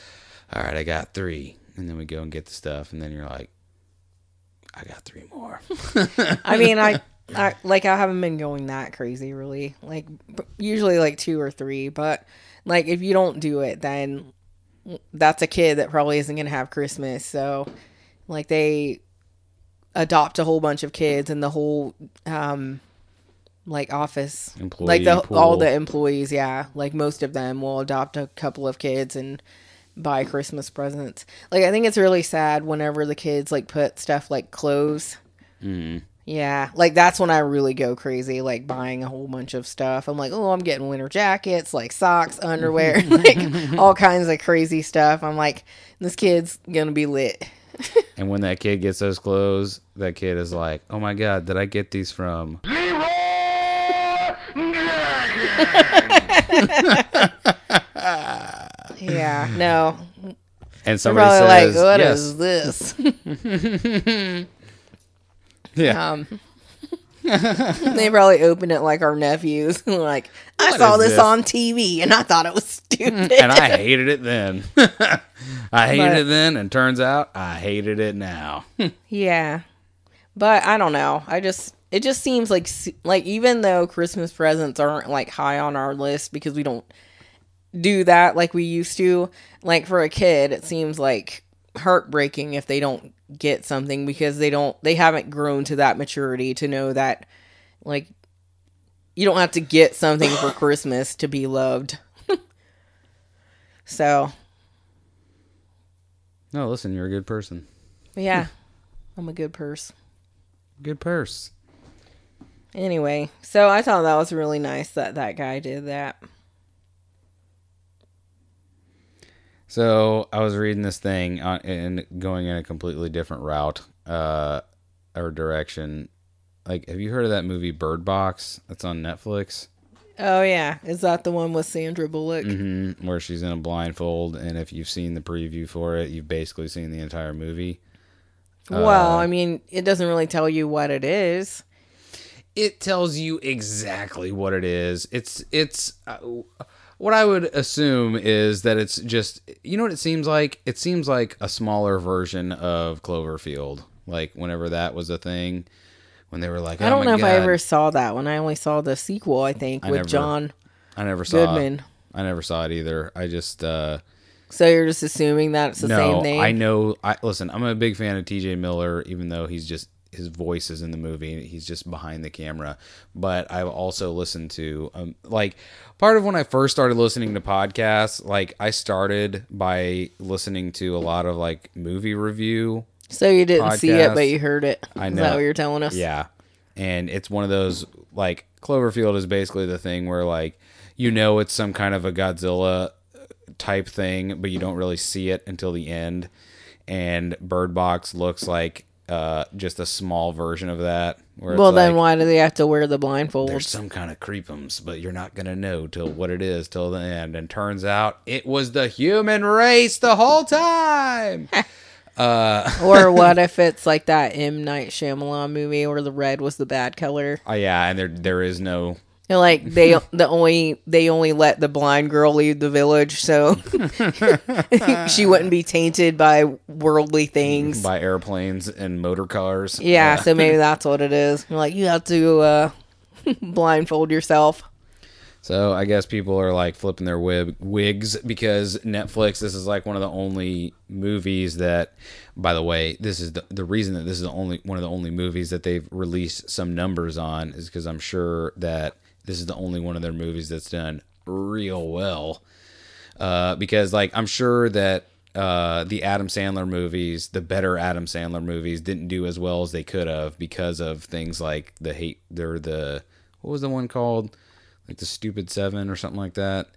all right, I got three. And then we go and get the stuff, and then you're like, I got three more. I mean, I, I like I haven't been going that crazy really. Like usually like two or three, but like if you don't do it, then that's a kid that probably isn't gonna have Christmas. So, like they adopt a whole bunch of kids, and the whole um like office Employee like the pool. all the employees yeah like most of them will adopt a couple of kids and buy christmas presents. Like i think it's really sad whenever the kids like put stuff like clothes. Mm-hmm. Yeah like that's when i really go crazy like buying a whole bunch of stuff. I'm like oh i'm getting winter jackets like socks underwear like all kinds of crazy stuff. I'm like this kid's gonna be lit. And when that kid gets those clothes, that kid is like, "Oh my god, did I get these from?" yeah no And somebody says, like what "Yes." is this Yeah. Um, they probably opened it like our nephews. like, I What saw this, this?" on TV and I thought it was stupid. and I hated it then. I hated But- it then, and turns out I hated it now. yeah, but I don't know. I just it just seems like like even though Christmas presents aren't like high on our list because we don't do that like we used to. Like for a kid, it seems like heartbreaking if they don't get something because they don't they haven't grown to that maturity to know that like you don't have to get something for Christmas to be loved. so, no, listen, you're a good person. yeah. I'm a good purse. Good purse. Anyway, so I thought that was really nice that that guy did that. So I was reading this thing on, and going in a completely different route uh, or direction. Like, have you heard of that movie Bird Box? That's on Netflix. Oh yeah, is that the one with Sandra Bullock? hmm where she's in a blindfold, and if you've seen the preview for it, you've basically seen the entire movie. well, I mean, it doesn't really tell you what it is. it tells you exactly what it is. It's it's uh, what I would assume is that it's just you know what it seems like. It seems like a smaller version of Cloverfield. Like whenever that was a thing, when they were like, I "Oh don't my know if I ever saw that one. I only saw the sequel, I think, I with never- John I never saw. Goodman. I never saw it either. I just uh, So you're just assuming that it's the no. same name? I know. I listen. I'm a big fan of T.J. Miller, even though he's just his voice is in the movie. He's just behind the camera. But I've also listened to um, like part of when I first started listening to podcasts. Like I started by listening to a lot of like movie review. So you didn't see it, but you heard it. I Is know. that what you're telling us? Yeah. And it's one of those like Cloverfield is basically the thing where like you know it's some kind of a Godzilla type thing, but you don't really see it until the end. And Bird Box looks like uh, just a small version of that. Where Well, then like, why do they have to wear the blindfolds? there's some kind of creepums, but you're not gonna know till what it is till the end. And turns out it was the human race the whole time. or what if it's like that M Night Shyamalan movie where the red was the bad color? oh yeah, and there there is no And like they the only they only let the blind girl leave the village so she wouldn't be tainted by worldly things. by airplanes and motor cars. Yeah, so maybe that's what it is. Like you have to uh blindfold yourself. So I guess people are like flipping their wig, wigs because Netflix. This is like one of the only movies that, by the way, this is the the reason that this is the only one of the only movies that they've released some numbers on is because I'm sure that this is the only one of their movies that's done real well. Uh, because like I'm sure that uh, the Adam Sandler movies, the better Adam Sandler movies, didn't do as well as they could have because of things like the hate. They're the what was the one called? Like the Stupid Seven or something like that.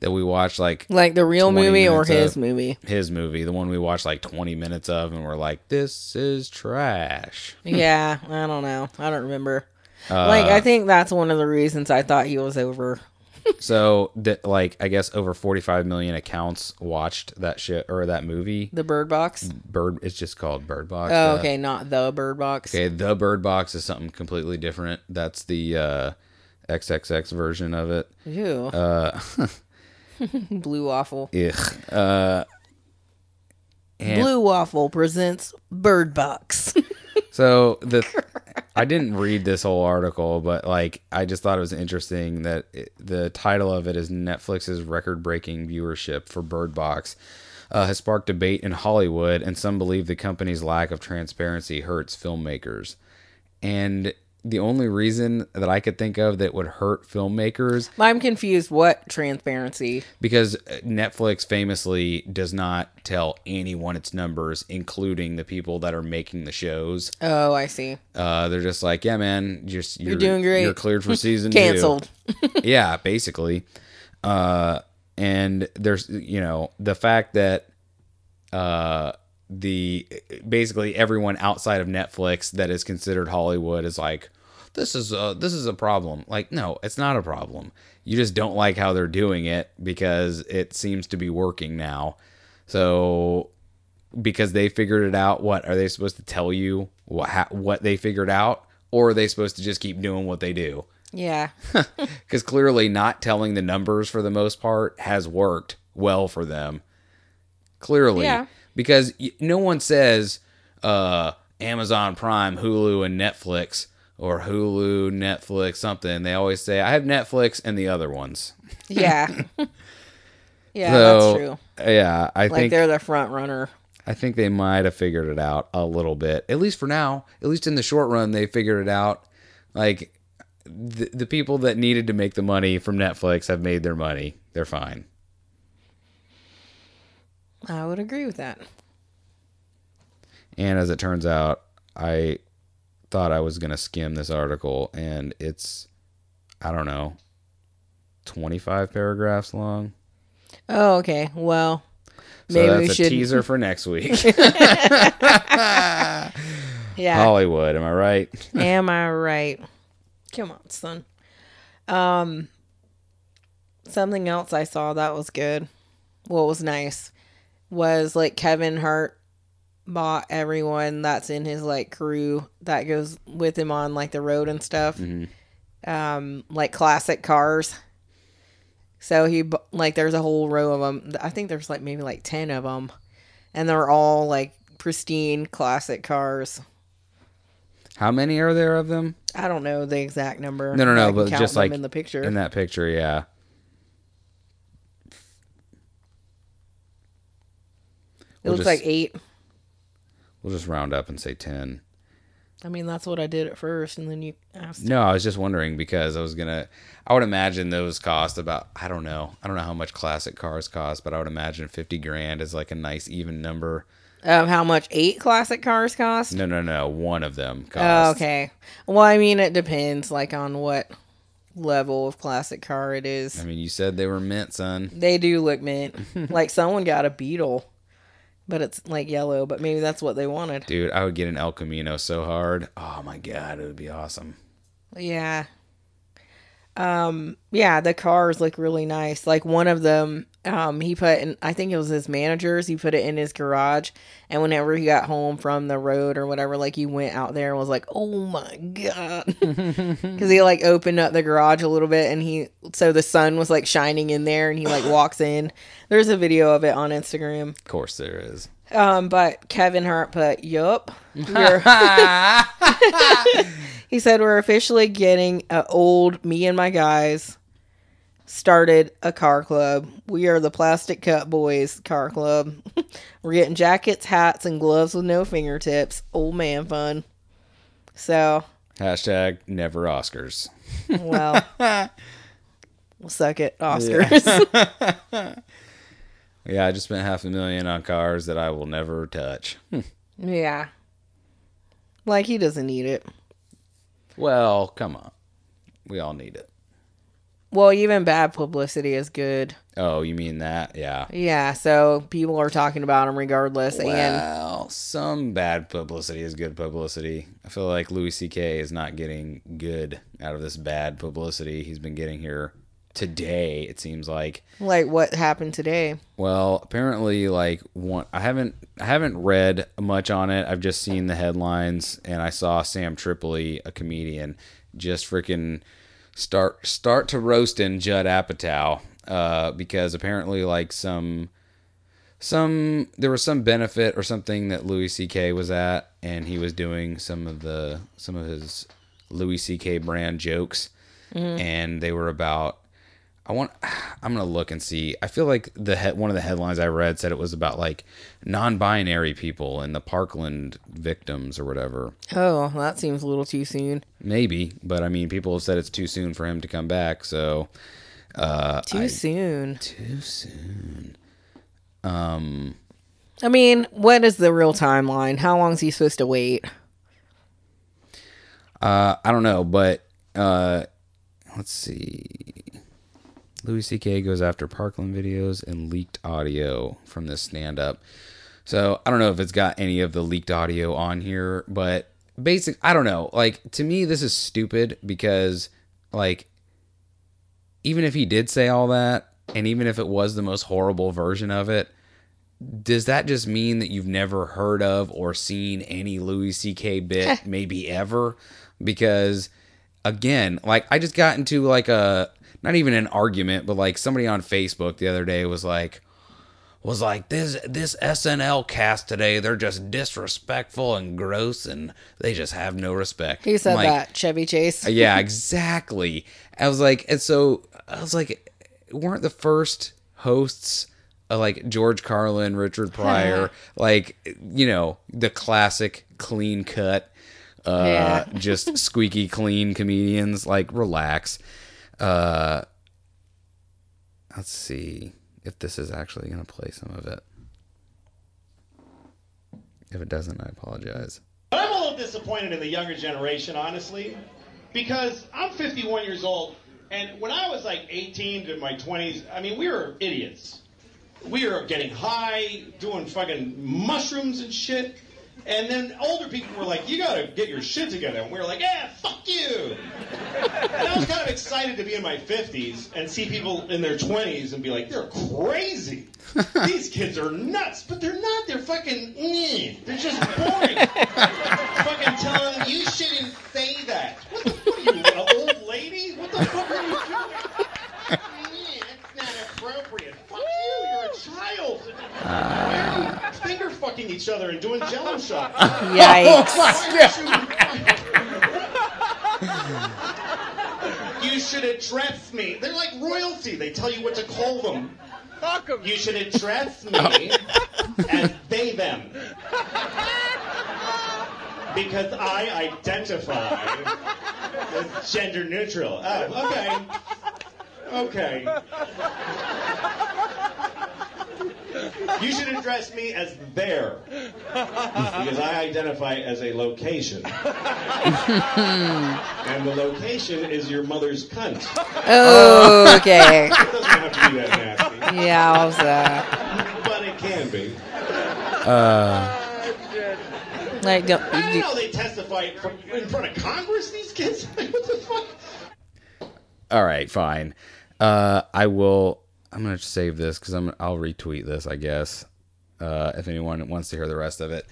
That we watched like Like the real movie or his of- movie. his movie, the one we watched like 20 minutes of, and we're like, this is trash. Yeah, I don't know. I don't remember. Uh, like I think that's one of the reasons I thought he was over. So, that like, I guess over 45 million accounts watched that shit or that movie. The Bird Box. Bird, it's just called Bird Box. Oh, Uh, okay, not the Bird Box. Okay, the Bird Box is something completely different. That's the uh, XXX version of it. Ew. Uh, Blue Waffle. ugh. Uh, and Blue Waffle presents Bird Box. so the I didn't read this whole article, but like I just thought it was interesting that it, the title of it is Netflix's record-breaking viewership for Bird Box uh, has sparked debate in Hollywood, and some believe the company's lack of transparency hurts filmmakers. And the only reason that I could think of that would hurt filmmakers I'm confused. What transparency? because Netflix famously does not tell anyone its numbers, including the people that are making the shows. Oh, I see. Uh, they're just like, yeah, man, just you're, doing great. You're cleared for season two." Canceled. yeah, basically. Uh, and there's you know the fact that uh the basically everyone outside of Netflix that is considered Hollywood is like this is a this is a problem. Like no, it's not a problem. You just don't like how they're doing it because it seems to be working now. So because they figured it out, what are they supposed to tell you what ha- what they figured out or are they supposed to just keep doing what they do? Yeah. because clearly not telling the numbers for the most part has worked well for them. Clearly, Yeah. Because no one says uh, Amazon Prime, Hulu, and Netflix or Hulu, Netflix, something. They always say I have Netflix and the other ones. Yeah. yeah, So, that's true. Yeah, I Like think they're the front runner. I think they might have figured it out a little bit. At least for now. At least in the short run, they figured it out. Like the, the people that needed to make the money from Netflix have made their money. They're fine. I would agree with that. And as it turns out, I thought I was going to skim this article, and it's, I don't know, 25 paragraphs long. Oh, okay. Well, So maybe that's we a should. teaser for next week. Yeah. Hollywood, am I right? Am I right? Come on, son. Um, something else I saw that was good. What was nice was like Kevin Hart bought everyone that's in his like crew that goes with him on like the road and stuff. Um, like classic cars. So he like there's a whole row of them. I think there's like maybe like 10 of them. And they're all like pristine classic cars. How many are there of them? I don't know the exact number. No, no, no, I but just like in the picture. In that picture, yeah. It we'll looks just- like eight. We'll just round up and say 10. I mean, that's what I did at first, and then you asked. No, I was just wondering because I was going to, I would imagine those cost about, I don't know. I don't know how much classic cars cost, but I would imagine 50 grand is like a nice even number. Of how much eight classic cars cost? No, no, no. One of them Oh, okay. Well, I mean, it depends, like on what level of classic car it is. I mean, you said they were mint, son. They do look mint. like someone got a Beetle, but it's like yellow. But maybe that's what they wanted. Dude, I would get an El Camino so hard. Oh my God, it would be awesome. Yeah. Um, yeah, the cars look really nice. Like one of them, um, he put in, I think it was his manager's, he put it in his garage. And whenever he got home from the road or whatever, like he went out there and was like, oh my God. Cause he like opened up the garage a little bit and he, so the sun was like shining in there and he like walks in. There's a video of it on Instagram. Of course there is. Um, but Kevin Hart put, yup. He said, we're officially getting a old me and my guys started a car club. We are the Plastic Cup Boyz car club. we're getting jackets, hats, and gloves with no fingertips. Old man fun. So, Hashtag never Oscars. well, we'll suck it, Oscars. Yeah, I just spent half a million on cars that I will never touch. Hmm. yeah. Like, he doesn't need it. well, come on. We all need it. Well, even bad publicity is good. Oh, you mean that? Yeah. Yeah, so people are talking about him regardless. And some bad publicity is good publicity. I feel like Louis C.K. is not getting good out of this bad publicity he's been getting here today. It seems like. like what happened today? Well, apparently, like one, I haven't I haven't read much on it. I've just seen the headlines, and I saw Sam Tripoli, a comedian, just freaking start start to roasting Judd Apatow uh, because apparently, like some some there was some benefit or something that Louis C.K. was at, and he was doing some of the some of his Louis C.K. brand jokes, and they were about. I want. I'm gonna look and see. I feel like the head, one of the headlines I read said it was about like non-binary people and the Parkland victims or whatever. Oh, that seems a little too soon. Maybe, but I mean, people have said it's too soon for him to come back. So uh, Too I- soon. Too soon. Um, I mean, what is the real timeline? How long is he supposed to wait? Uh, I don't know, but uh, let's see. Louis C.K. goes after Parkland videos and leaked audio from this stand up. So I don't know if it's got any of the leaked audio on here, but basic, I don't know. Like to me, this is stupid because, like, even if he did say all that, and even if it was the most horrible version of it, does that just mean that you've never heard of or seen any Louis C.K. bit, maybe ever? Because again, like I just got into like a not even an argument, but like somebody on Facebook the other day was like was like this this SNL cast today, they're just disrespectful and gross and they just have no respect. Who said like, that? Chevy Chase? yeah, exactly. I was like, and so I was like, weren't the first hosts uh, like George Carlin, Richard Pryor, like you know the classic clean cut, uh, Yeah. just squeaky clean comedians? Like, relax. Uh, let's see if this is actually gonna play some of it. If it doesn't, I apologize. But I'm a little disappointed in the younger generation, honestly, because I'm 51 years old, and when I was like 18 to my 20s, I mean, we were idiots. We were getting high, doing fucking mushrooms and shit. And then older people were like, you gotta get your shit together. And we were like, yeah, fuck you. And I was kind of excited to be in my 50s and see people in their 20s and be like, they're crazy. These kids are nuts. But they're not. They're fucking, eh. they're just boring. fucking telling them, you shouldn't say that. What the fuck are you, an old lady? What the fuck are you doing? Eh, That's not appropriate. Fuck you, you're a child. Why are you finger each other and doing jello shots? Yikes. You should address me. They're like royalty. They tell you what to call them. You should address me oh. as they them. Because I identify as gender neutral. Oh, okay. Okay. You should address me as there. Because I identify as a location. and the location is your mother's cunt. Oh, okay. It doesn't have to be that nasty, Yeah, I was, uh, but it can be. Uh. like, don't, I didn't know they testify from, in front of Congress. These kids, what the fuck? All right, fine. Uh, I will. I'm gonna save this because I'm. I'll retweet this. I guess uh, if anyone wants to hear the rest of it.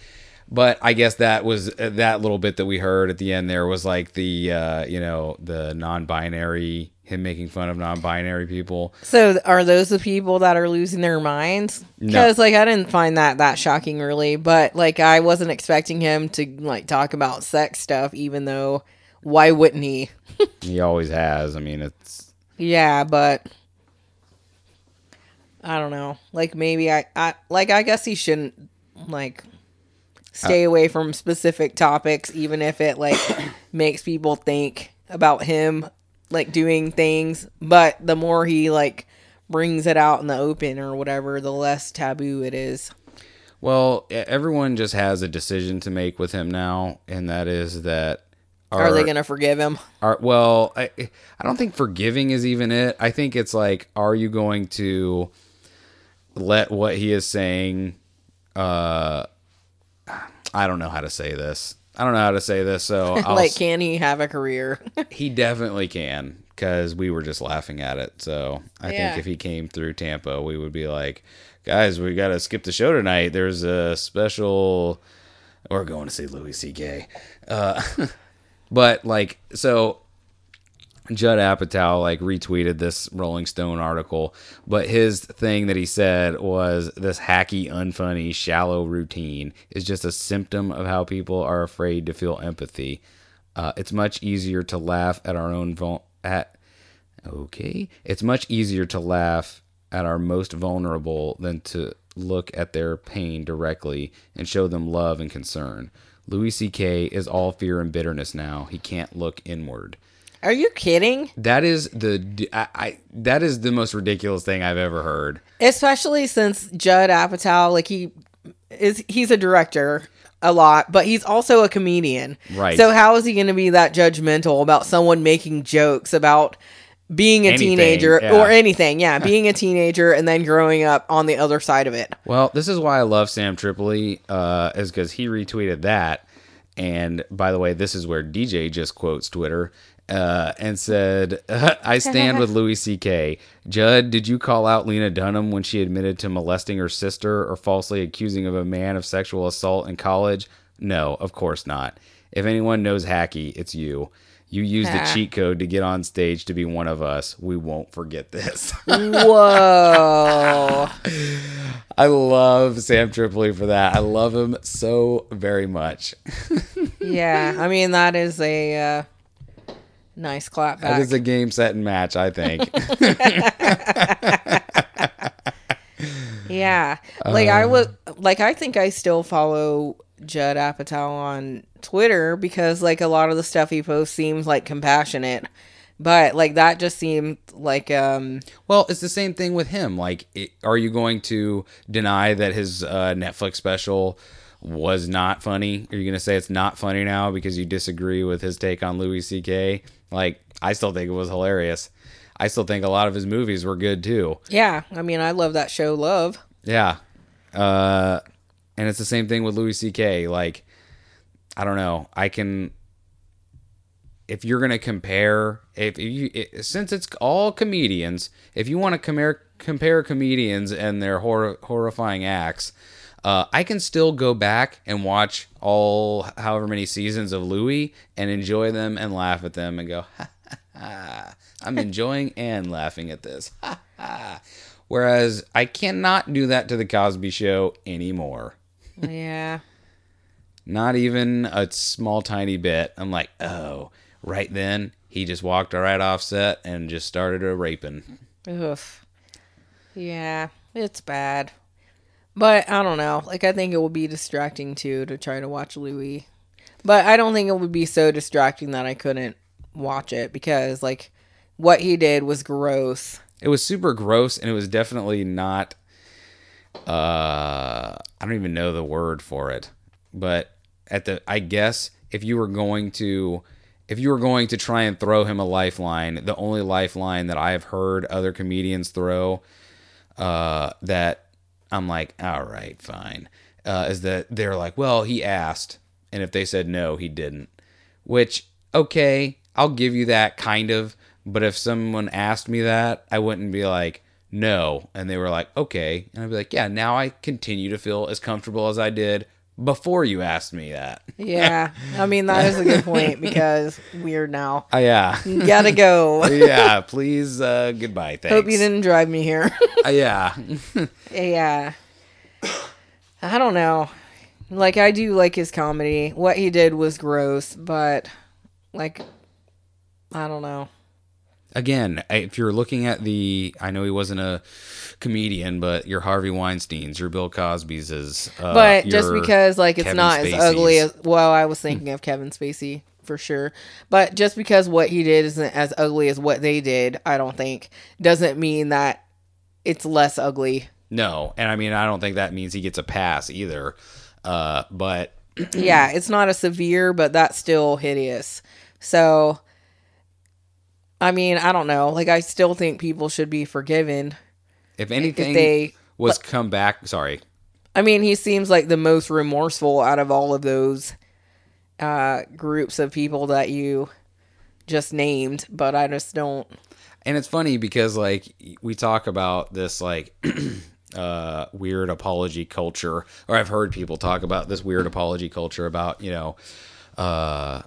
But I guess that was uh, that little bit that we heard at the end. There was like the uh, you know the non-binary him making fun of non-binary people. So are those the people that are losing their minds? No. Because like I didn't find that that shocking really, but like I wasn't expecting him to like talk about sex stuff, even though why wouldn't he? He always has. I mean, it's Yeah, but I don't know. Like maybe I, I like I guess he shouldn't like stay uh, away from specific topics, even if it like makes people think about him like doing things. But the more he like brings it out in the open or whatever, the less taboo it is. well, everyone just has a decision to make with him now, and that is that Are they gonna forgive him? Are well, I I don't think forgiving is even it. I think it's like, are you going to let what he is saying? Uh, I don't know how to say this. I don't know how to say this. So I'll, like, can he have a career? he definitely can because we were just laughing at it. So I Yeah. think if he came through Tampa, we would be like, guys, we got to skip the show tonight. There's a special. We're going to see Louis C.K. Uh, but like, so Judd Apatow like retweeted this Rolling Stone article, but his thing that he said was this hacky, unfunny, shallow routine is just a symptom of how people are afraid to feel empathy. Uh, it's much easier to laugh at our own vul- at okay. It's much easier to laugh at our most vulnerable than to look at their pain directly and show them love and concern. Louis C.K. is all fear and bitterness now. He can't look inward. Are you kidding? That is the I, I that is the most ridiculous thing I've ever heard. Especially since Judd Apatow, like he is, he's a director a lot, but he's also a comedian. Right. So how is he going to be that judgmental about someone making jokes about being a Anything, teenager yeah. or anything? Yeah, being a teenager and then growing up on the other side of it. Well, this is why I love Sam Tripoli, uh, is because he retweeted that. And by the way, this is where DJ just quotes Twitter uh, and said, "I stand with Louis C.K. Judd, did you call out Lena Dunham when she admitted to molesting her sister or falsely accusing of a man of sexual assault in college? No, of course not. If anyone knows hacky, it's you." You used the cheat code to get on stage to be one of us. We won't forget this. Whoa. I love Sam Tripoli for that. I love him so very much. yeah, I mean that is a uh, nice clap That back. is a game, set, and match, I think. Yeah. Like I Uh. would like I think I still follow Judd Apatow on Twitter because like a lot of the stuff he posts seems like compassionate. But like that just seemed like um well, it's the same thing with him. Like, it, are you going to deny that his uh, Netflix special was not funny? Are you going to say it's not funny now because you disagree with his take on Louis C.K.? Like, I still think it was hilarious. I still think a lot of his movies were good too. yeah, I mean I love that show Love. Yeah. Uh, and it's the same thing with Louis C.K. Like, I don't know. I can. If you're gonna compare, if you it, since it's all comedians, if you want to compare compare comedians and their hor- horrifying acts, uh, I can still go back and watch all however many seasons of Louie and enjoy them and laugh at them and go, ha, ha, ha. I'm enjoying and laughing at this. Ha, ha. Whereas I cannot do that to the Cosby Show anymore. Yeah. Not even a small tiny bit. I'm like, oh, right then he just walked right off set and just started a raping. Oof. Yeah, it's bad. But I don't know. Like I think it would be distracting too to try to watch Louie. But I don't think it would be so distracting that I couldn't watch it because like what he did was gross. It was super gross and it was definitely not uh I don't even know the word for it. But at the I guess if you were going to if you were going to try and throw him a lifeline, the only lifeline that I've heard other comedians throw uh that I'm like, all right, fine. Uh, is that they're like, well, he asked, and if they said no, he didn't. Which, okay, I'll give you that kind of. But if someone asked me that, I wouldn't be like, no. And they were like, okay. And I'd be like, yeah, now I continue to feel as comfortable as I did before you asked me that. Yeah. I mean that is a good point because weird now. Uh, yeah. Gotta go. yeah, please, uh, goodbye. Thanks. Hope you didn't drive me here. Uh, yeah. yeah. I don't know. Like I do like his comedy. What he did was gross, but like I don't know. again, if you're looking at the, I know he wasn't a comedian, but your Harvey Weinstein's, your Bill Cosby's, is, uh, but just because like it's Kevin not as ugly as well, I was thinking of Kevin Spacey for sure. But just because what he did isn't as ugly as what they did, I don't think doesn't mean that it's less ugly. no, and I mean, I don't think that means he gets a pass either. Uh, but yeah, it's not a severe, but that's still hideous. So I mean, I don't know. Like I still think people should be forgiven. If anything they- was come back, sorry, I mean, he seems like the most remorseful out of all of those uh, groups of people that you just named, but I just don't. and it's funny because like we talk about this like uh weird apology culture or i've heard people talk about this weird apology culture about you know uh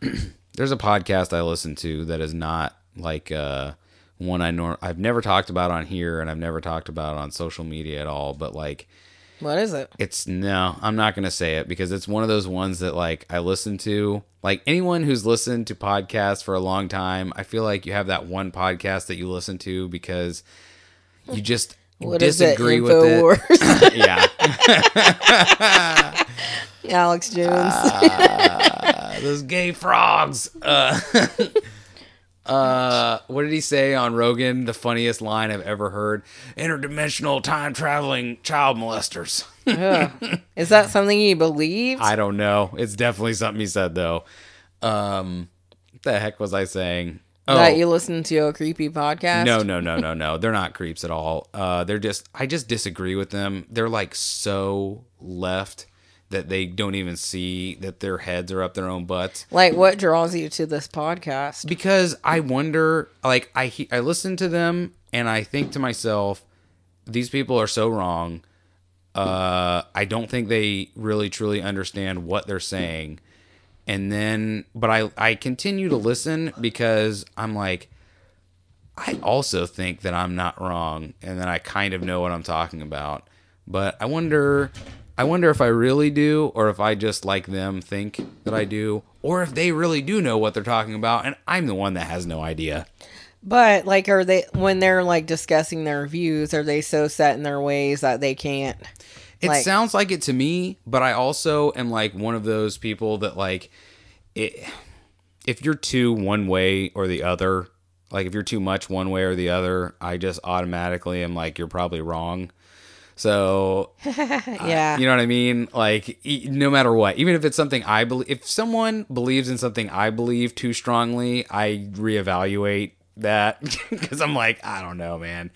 there's a podcast i listen to that is not like uh one I nor I've never talked about on here and I've never talked about on social media at all, but like What is it? it's no, I'm not gonna say it because it's one of those ones that like I listen to. Like anyone who's listened to podcasts for a long time, I feel like you have that one podcast that you listen to because you just What disagree with it. Yeah, Alex Jones. those gay frogs. Uh, uh, what did he say on Rogan? The funniest line I've ever heard: "Interdimensional time traveling child molesters." Is that something you believe? I don't know. It's definitely something he said though. Um, what the heck was I saying? Oh, That you listen to a creepy podcast? no, no, no, no, no. They're not creeps at all. Uh, they're just. I just disagree with them. They're like so left that they don't even see that their heads are up their own butts. Like, what draws you to this podcast? Because I wonder, like, I he- I listen to them and I think to myself, these people are so wrong. Uh, I don't think they really truly understand what they're saying. And then, but I I continue to listen because I'm like, I also think that I'm not wrong, and then I kind of know what I'm talking about. But I wonder, I wonder if I really do, or if I just like them think that I do, or if they really do know what they're talking about, and I'm the one that has no idea. But, like, are they, when they're, like, discussing their views, are they so set in their ways that they can't? It Like- sounds like it to me, but I also am like one of those people that like it if you're too one way or the other, like if you're too much one way or the other, I just automatically am like you're probably wrong. So, uh, yeah. you know what I mean? Like e- no matter what, even if it's something I believe if someone believes in something I believe too strongly, I reevaluate that cuz I'm like, I don't know, man.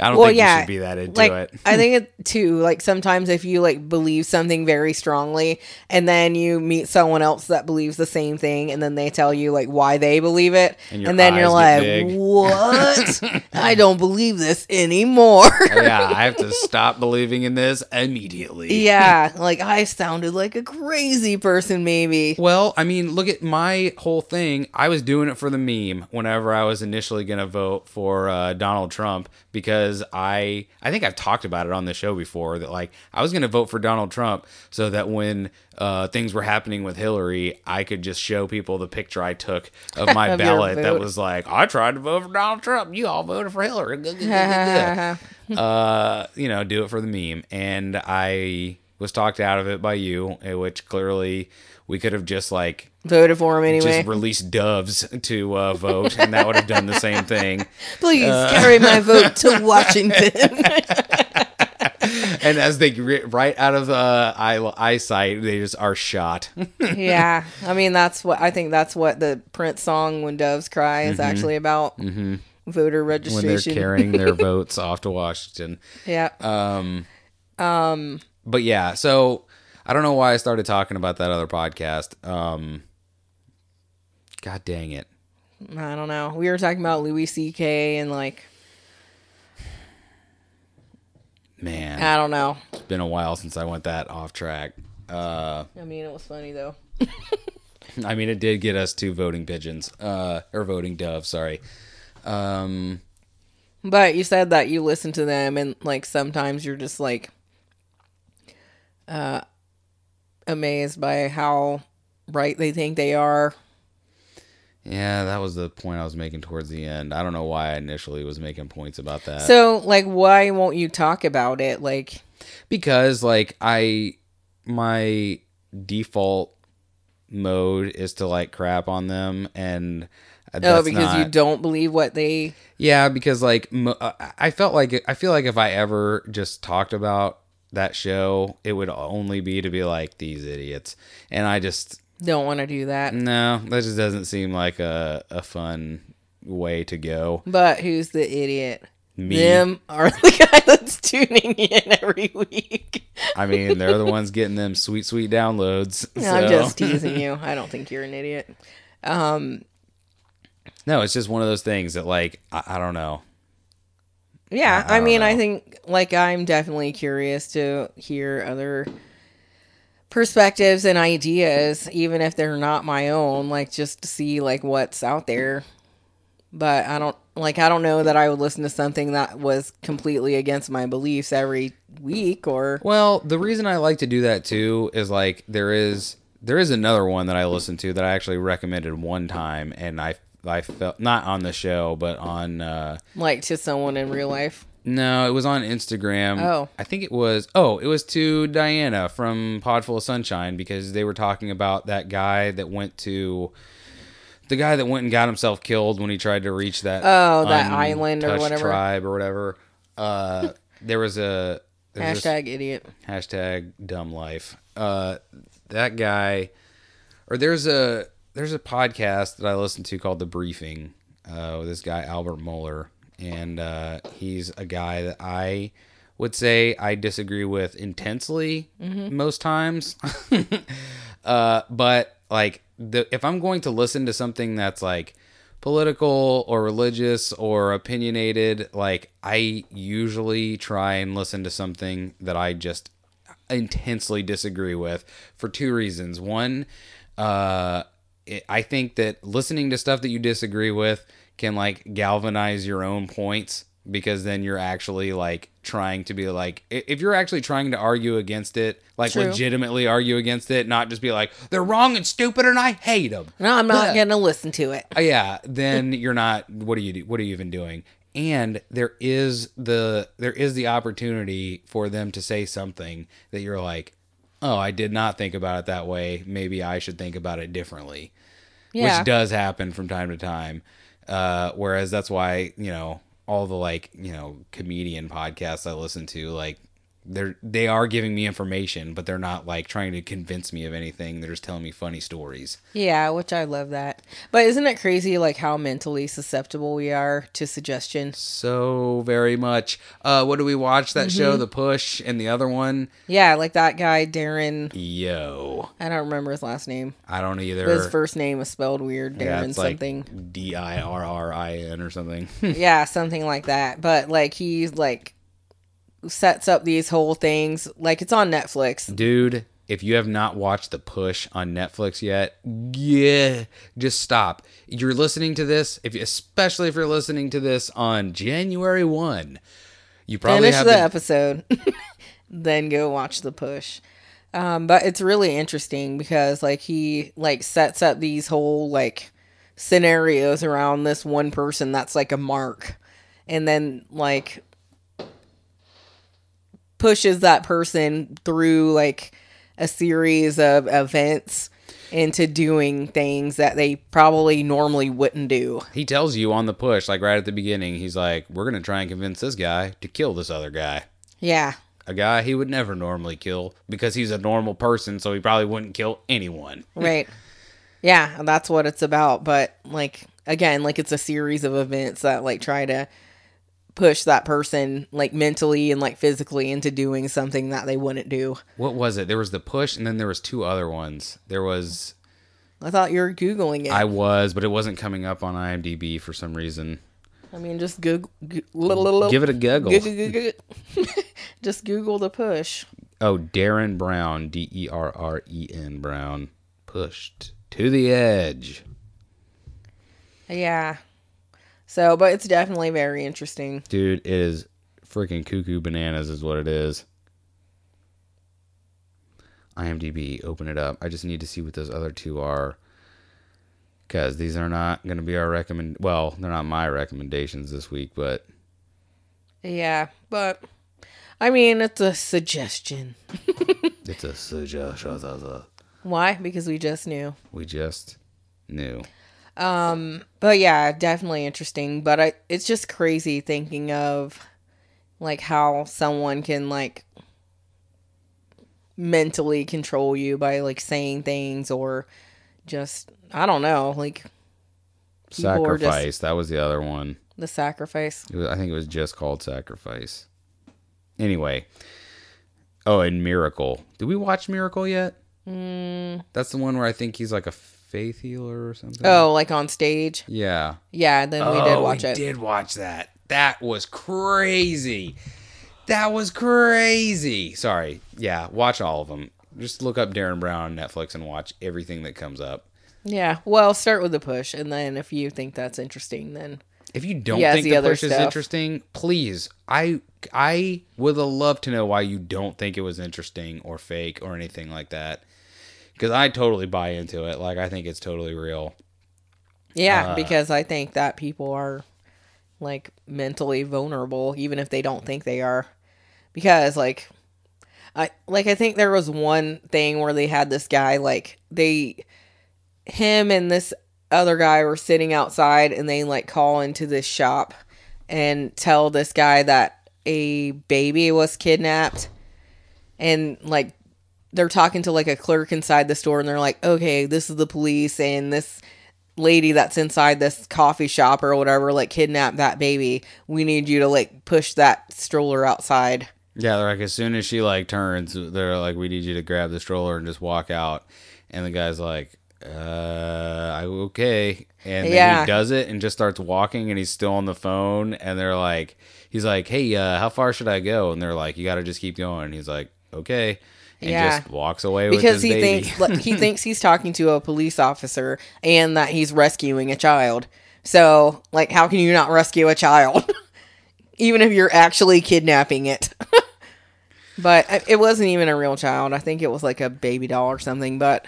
I don't well, think yeah. you should be that into like, it. I think it too. Like sometimes if you like believe something very strongly, and then you meet someone else that believes the same thing, and then they tell you like why they believe it, And and, then you're like, big. "What? I don't believe this anymore." yeah, I have to stop believing in this immediately. yeah, like I sounded like a crazy person, maybe. Well, I mean, look at my whole thing. I was doing it for the meme whenever I was initially going to vote for uh, Donald Trump because I I think I've talked about it on the show before that like I was going to vote for Donald Trump so that when uh, things were happening with Hillary, I could just show people the picture I took of my Of ballot that was like I tried to vote for Donald Trump. You all voted for Hillary. Uh, you know, do it for the meme. And I was talked out of it by you, eh, which clearly we could have just like Voted for him anyway. just released doves to uh, vote, and that would have done the same thing. Please uh, carry my vote to Washington. And as they get right out of uh, eye, eyesight, they just are shot. yeah, I mean that's what I think. That's what the Prince song "When Doves Cry" is actually about. Voter Mm-hmm. when they're carrying their votes off to Washington. yeah. Um. Um. But yeah, so I don't know why I started talking about that other podcast. Um, God dang it. I don't know. We were talking about Louis C.K. and like Man, I don't know. it's been a while since I went that off track. Uh, I mean, it was funny though. I mean, it did get us two voting pigeons, uh, or voting doves. Sorry. Um, But you said that you listen to them and like sometimes you're just like uh amazed by how right they think they are. Yeah, that was the point I was making towards the end. I don't know why I initially was making points about that. So like why won't you talk about it? Like because like I my default mode is to like crap on them and oh because you don't believe what they yeah because like mo- uh, I felt like I feel like if I ever just talked about that show it would only be to be like these idiots and I just don't want to do that. no that just doesn't seem like a a fun way to go But who's the idiot? me Them are the guy that's tuning in every week. I mean they're the ones getting them sweet sweet downloads I'm just teasing you. I don't think you're an idiot. Um, No, it's just one of those things that like I, I don't know. Yeah, I I, don't mean, I think like I'm definitely curious to hear other perspectives and ideas, even if they're not my own. Like just to see like what's out there. but I don't like I don't know that I would listen to something that was completely against my beliefs every week or Well, the reason I like to do that too is like there is there is another one that I listened to that I actually recommended one time, and I I felt not on the show, but on uh, like to someone in real life. No, it was on Instagram. Oh. I think it was. Oh, it was to Diana from Podful of Sunshine because they were talking about that guy that went to. The guy that went and got himself killed when he tried to reach that Oh, that island or whatever. tribe or whatever. Uh, there was a there's this- Hashtag idiot. hashtag dumb life uh that guy or there's a there's a podcast that i listen to called the briefing uh with this guy albert Mohler, and uh he's a guy that i would say i disagree with intensely most times. Uh but like the if i'm going to listen to something that's like political or religious or opinionated like i usually try and listen to something that i just intensely disagree with for two reasons. One uh it, i think that listening to stuff that you disagree with can like galvanize your own points because then you're actually like trying to be like if you're actually trying to argue against it like True. legitimately argue against it not just be like they're wrong and stupid and i hate them No, I'm not Yeah. gonna listen to it. uh, yeah, then you're not. What are you? do- What are you even doing? And there is the there is the opportunity for them to say something that you're like, oh, I did not think about it that way. Maybe I should think about it differently. Yeah. Which does happen from time to time. Uh, whereas that's why you know all the like you know comedian podcasts I listen to like they're they are giving me information, but they're not like trying to convince me of anything. They're just telling me funny stories. Yeah, which I love that. But isn't it crazy like how mentally susceptible we are to suggestion? so very much. Uh, what do we watch that show? Mm-hmm. The Push and the other one. Yeah, like that guy Derren. Yo, I don't remember his last name. I don't either. But his first name was spelled weird. Derren yeah, something. like D I R R I N or something. yeah, something like that. But like he's like sets up these whole things. Like it's on Netflix. Dude, if you have not watched The Push on Netflix yet, yeah, just stop. You're listening to this, if especially if you're listening to this on January one. You probably Finish have the the- episode, then go watch the push. Um, but it's really interesting because like he like sets up these whole like scenarios around this one person that's like a mark, and then like pushes that person through like a series of events into doing things that they probably normally wouldn't do. he tells you on the push, like right at the beginning, he's like, "We're gonna try and convince this guy to kill this other guy." Yeah. a guy he would never normally kill because he's a normal person, so he probably wouldn't kill anyone. right yeah that's what it's about but like again like it's a series of events that like try to push that person like mentally and like physically into doing something that they wouldn't do What was it? There was the push, and then there was two other ones. There was i thought you were googling it I was, but it wasn't coming up on IMDb for some reason. I mean just google go- Give it a giggle. Goo- goo- goo- goo- just google the push Oh, Derren Brown, D E R R E N Brown, pushed to the edge. yeah so but it's definitely very interesting Dude, it is freaking cuckoo bananas, is what it is. IMDb, open it up. I just need to see what those other two are. Because these are not going to be our recommend. Well, they're not my recommendations this week, but yeah but i mean it's a suggestion it's a suggestion. why because we just knew We just knew. But yeah, definitely interesting. But I, it's just crazy thinking of like how someone can like mentally control you by like saying things or just I don't know, like are just- Sacrifice. That was the other one. the sacrifice. Was, I think it was just called Sacrifice. Anyway. Oh, and Miracle. Did we watch Miracle yet? Mm. That's the one where I think he's like a faith healer or something. Oh, like on stage. Yeah. Yeah, then we did Oh, watch we it. did watch that. That was crazy. That was crazy. Sorry. Yeah, watch all of them. Just look up Derren Brown on Netflix and watch everything that comes up. Yeah. Well, start with the push, and then if you think that's interesting, then If you don't Yes, think the the, other push is stuff. interesting, please, I I would love to know why you don't think it was interesting or fake or anything like that. Because I totally buy into it. Like I think it's totally real. yeah, Uh, because I think that people are like mentally vulnerable, even if they don't think they are. Because like, I like I think there was one thing where they had this guy like they, him and this other guy were sitting outside, and they like call into this shop and tell this guy that a baby was kidnapped and like they're talking to like a clerk inside the store and they're like okay this is the police and this lady that's inside this coffee shop or whatever like kidnapped that baby we need you to like push that stroller outside Yeah, they're like as soon as she like turns, they're like, "We need you to grab the stroller and just walk out." And the guy's like, "Uh, I okay." And then Yeah. he does it and just starts walking, and he's still on the phone. And they're like, "He's like, hey, uh, how far should I go?" And they're like, "You got to just keep going." And he's like, "Okay," and Yeah. just walks away with because his he baby. thinks he thinks he's talking to a police officer and that he's rescuing a child so like how can you not rescue a child even if you're actually kidnapping it but it wasn't even a real child i think it was like a baby doll or something but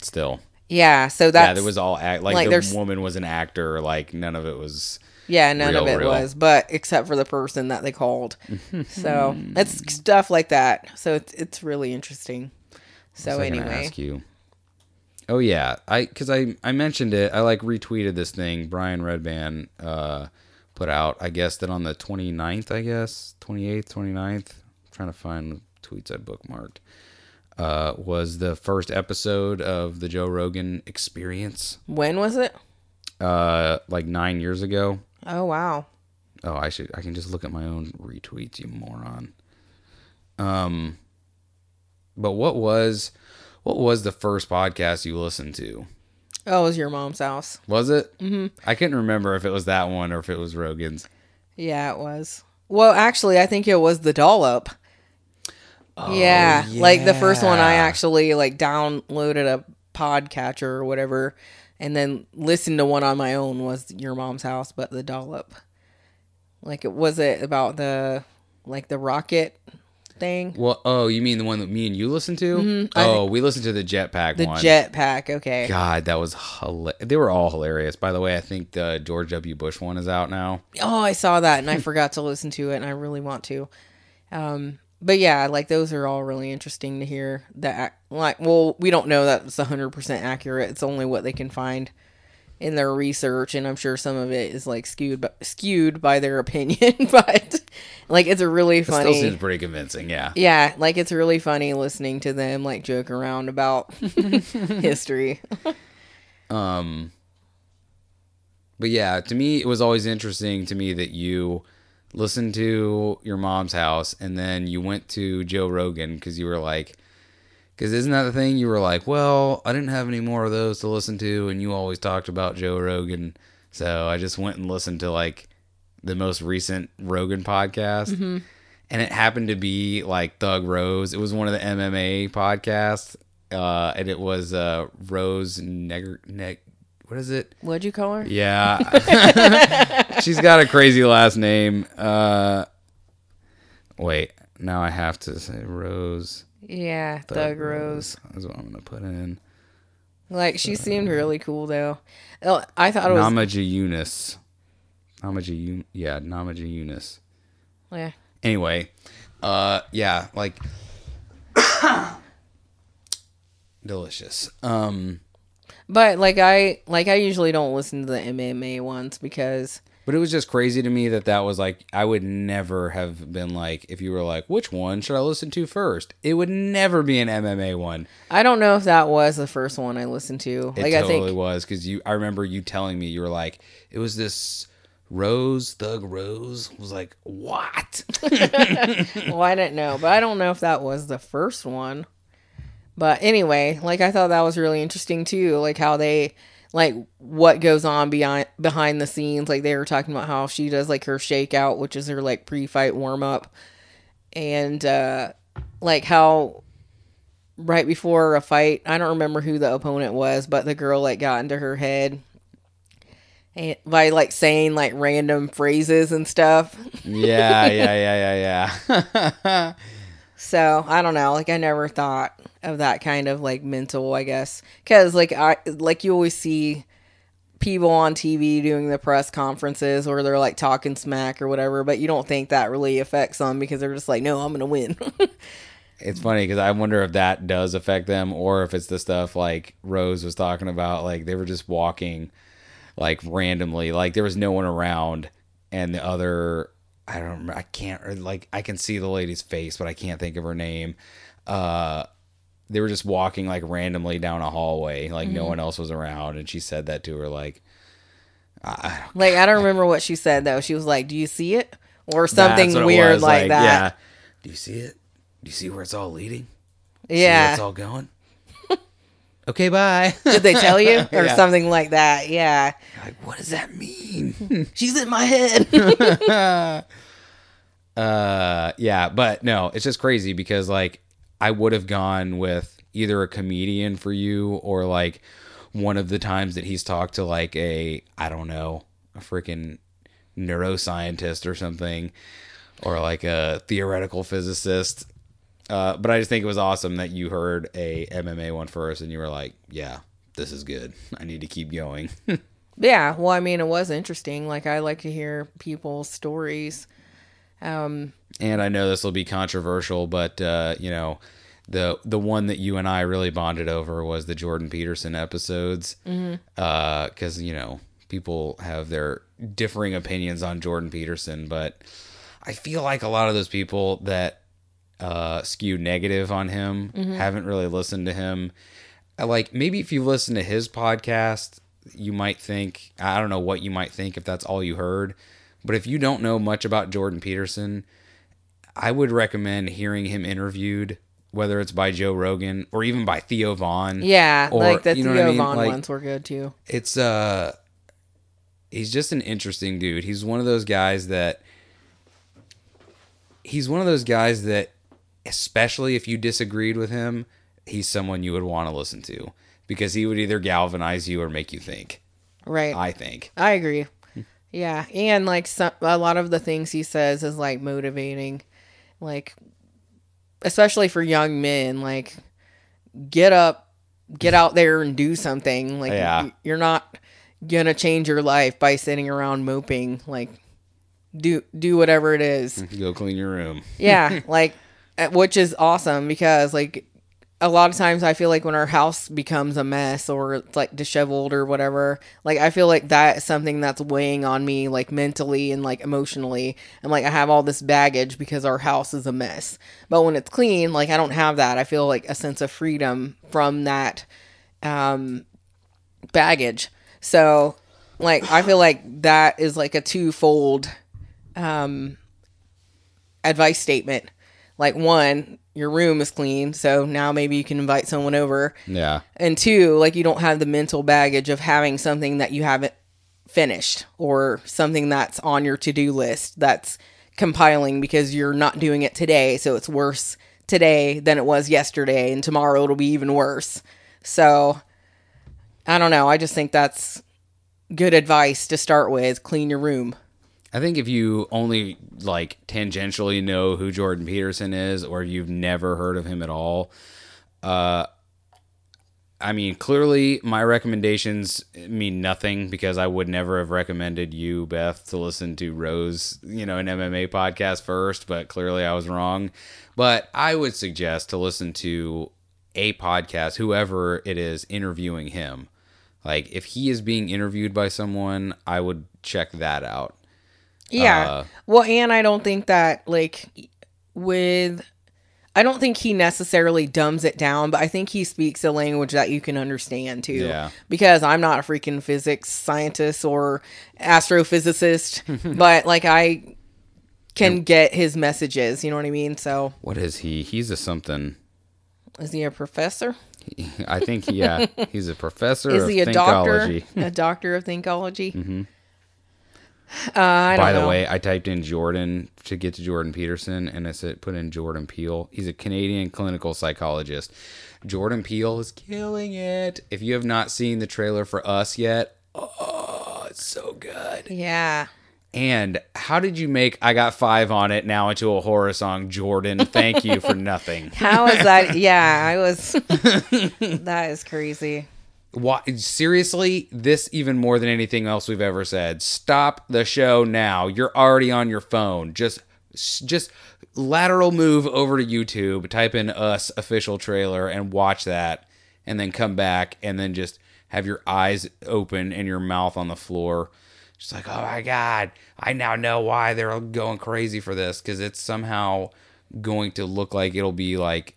still, yeah so that yeah, there was all act like, like, the woman was an actor. Like none of it was. Yeah, none Real, of it real. was, but except for the person that they called. so it's stuff like that. So it's it's really interesting. So I anyway, ask you. Oh yeah, I because I I mentioned it. I like retweeted this thing Brian Redban uh, put out. I guess that on the 29th, I guess 28th, 29th. I'm trying to find tweets I bookmarked. Uh, was the first episode of the Joe Rogan Experience. when was it? Uh, like nine years ago. Oh wow. Oh, I should. I can just look at my own retweets, you moron. Um, but what was what was the first podcast you listened to? Oh, it was your mom's house. Was it? Mm-hmm. I couldn't remember if it was that one or if it was Rogan's. Yeah, it was. Well, actually, I think it was the dollop. yeah, like the first one, I actually like downloaded a podcatcher or whatever, and then listen to one on my own. Was your mom's house, but the dollop. Like it was it about the like the rocket thing, Well, oh, you mean the one that me and you listened to? I oh, we listened to the Jetpack the one. jetpack. Okay. God, that was hilarious. They were all hilarious. By the way, I think the George W. Bush one is out now. Oh, I saw that and I forgot to listen to it, and I really want to. Um, but yeah, like those are all really interesting to hear. That like, well, we don't know that it's hundred percent accurate. It's only what they can find in their research, and I'm sure some of it is like skewed, by, skewed by their opinion. but like, it's a really funny. It still seems pretty convincing. Yeah. yeah, like it's really funny listening to them like joke around about history. Um, but yeah, to me, it was always interesting to me that you listened to your mom's house and then you went to Joe Rogan because you were like, because isn't that the thing? You were like, well, I didn't have any more of those to listen to, and you always talked about Joe Rogan, so I just went and listened to like the most recent Rogan podcast. And it happened to be like Thug Rose. It was one of the MMA podcasts. Uh, and it was uh, Rose Neg, Neg what is it? What'd you call her? Yeah. She's got a crazy last name. Uh wait, now I have to say Rose. Yeah, Thug Rose. That's what I'm gonna put in. Like she seemed really cool though. Oh, I thought it was Namaji Yunus. Namaji Yun- yeah, Namaji Yunus. yeah. Anyway, uh yeah, like delicious. Um But like I like I usually don't listen to the MMA ones because But it was just crazy to me that that was like I would never have been like if you were like which one should I listen to first? It would never be an MMA one. I don't know if that was the first one I listened to. It like totally I think was because you. I remember you telling me you were like it was this Rose Thug Rose was like what? well I didn't know, but I don't know if that was the first one. But anyway, like I thought that was really interesting too, like how they like what goes on behind behind the scenes. Like they were talking about how she does like her shakeout, which is her like pre-fight warm up, and uh like how right before a fight. I don't remember who the opponent was, but the girl like got into her head and by like saying like random phrases and stuff. Yeah, yeah, yeah, yeah, yeah. So I don't know. Like I never thought of that kind of like mental. I guess because like I like you always see people on TV doing the press conferences or they're like talking smack or whatever, but you don't think that really affects them because they're just like, no, I'm gonna win. It's funny because I wonder if that does affect them or if it's the stuff like Rose was talking about. Like they were just walking like randomly, like there was no one around, and the other, I don't remember, I can't, like I can see the lady's face, but I can't think of her name. Uh, they were just walking like randomly down a hallway, like no one else was around, and she said that to her, like, I don't like I don't remember what she said though. She was like, "Do you see it?" or something That's what it weird like, Yeah. that. Do you see it? Do you see where it's all leading? Yeah. it's all going. Okay, bye. Did they tell you or Yeah. something like that? Yeah. like, what does that mean? She's in my head. uh, yeah, but no, it's just crazy because like I would have gone with either a comedian for you or like one of the times that he's talked to like a I don't know a freaking neuroscientist or something or like a theoretical physicist. Uh, but I just think it was awesome that you heard a MMA one first and you were like, yeah, this is good. I need to keep going. yeah. Well, I mean, it was interesting. Like I like to hear people's stories. Um, and I know this will be controversial, but uh, you know, the the one that you and I really bonded over was the Jordan Peterson episodes, because you know people have their differing opinions on Jordan Peterson, but I feel like a lot of those people that uh, skew negative on him haven't really listened to him. Uh, Like maybe if you listen to his podcast, you might think I don't know what you might think if that's all you heard, but if you don't know much about Jordan Peterson, I would recommend hearing him interviewed, whether it's by Joe Rogan or even by Theo Von. yeah, Or- like the you know Theo I mean? Von Like, ones were good too. It's uh he's just an interesting dude. He's one of those guys that he's one of those guys that especially if you disagreed with him, he's someone you would want to listen to because he would either galvanize you or make you think. Right. I think. I agree. Yeah, and like some, a lot of the things he says is like motivating, like especially for young men. Like, get up, get out there and do something. Like, Yeah. you're not gonna change your life by sitting around moping. Like, do do whatever it is. Go clean your room. Yeah, like which is awesome because like a lot of times I feel like when our house becomes a mess or it's like disheveled or whatever, like I feel like that is something that's weighing on me like mentally and like emotionally. And like I have all this baggage because our house is a mess. But when it's clean, like I don't have that. I feel like a sense of freedom from that um baggage. So like I feel like that is like a twofold um advice statement. Like one, your room is clean, so now maybe you can invite someone over. Yeah. And two, like you don't have the mental baggage of having something that you haven't finished or something that's on your to-do list that's compiling because you're not doing it today, so it's worse today than it was yesterday and tomorrow it'll be even worse. So I don't know, I just think that's good advice to start with, clean your room. I think if you only like tangentially know who Jordan Peterson is, or you've never heard of him at all, uh, I mean, clearly my recommendations mean nothing because I would never have recommended you, Beth, to listen to Rose, you know, an MMA podcast first, but clearly I was wrong. But I would suggest to listen to a podcast, whoever it is interviewing him. Like, if he is being interviewed by someone, I would check that out. Yeah. Uh, well, and I don't think that like with I don't think he necessarily dumbs it down, but I think he speaks a language that you can understand too. Yeah. Because I'm not a freaking physics scientist or astrophysicist, but like I can get his messages, you know what I mean? So, What is he? He's a something. is he a professor? I think, yeah, he's a professor Is of he a thinkology. doctor? a doctor of thinkology? Uh, I don't By the know. way, I typed in Jordan to get to Jordan Peterson, and I said put in Jordan Peele. He's a Canadian clinical psychologist. Jordan Peele is killing it. If you have not seen the trailer for Us yet, oh, it's so good. yeah. And how did you make I Got Five on it now into a horror song, Jordan? Thank you for nothing. How is that? Yeah, I was. that is crazy. Why, seriously, this even more than anything else we've ever said. Stop the show now. You're already on your phone. Just just lateral move over to YouTube, type in us official trailer and watch that and then come back and then just have your eyes open and your mouth on the floor. Just like, "Oh my god, I now know why they're going crazy for this cuz it's somehow going to look like it'll be like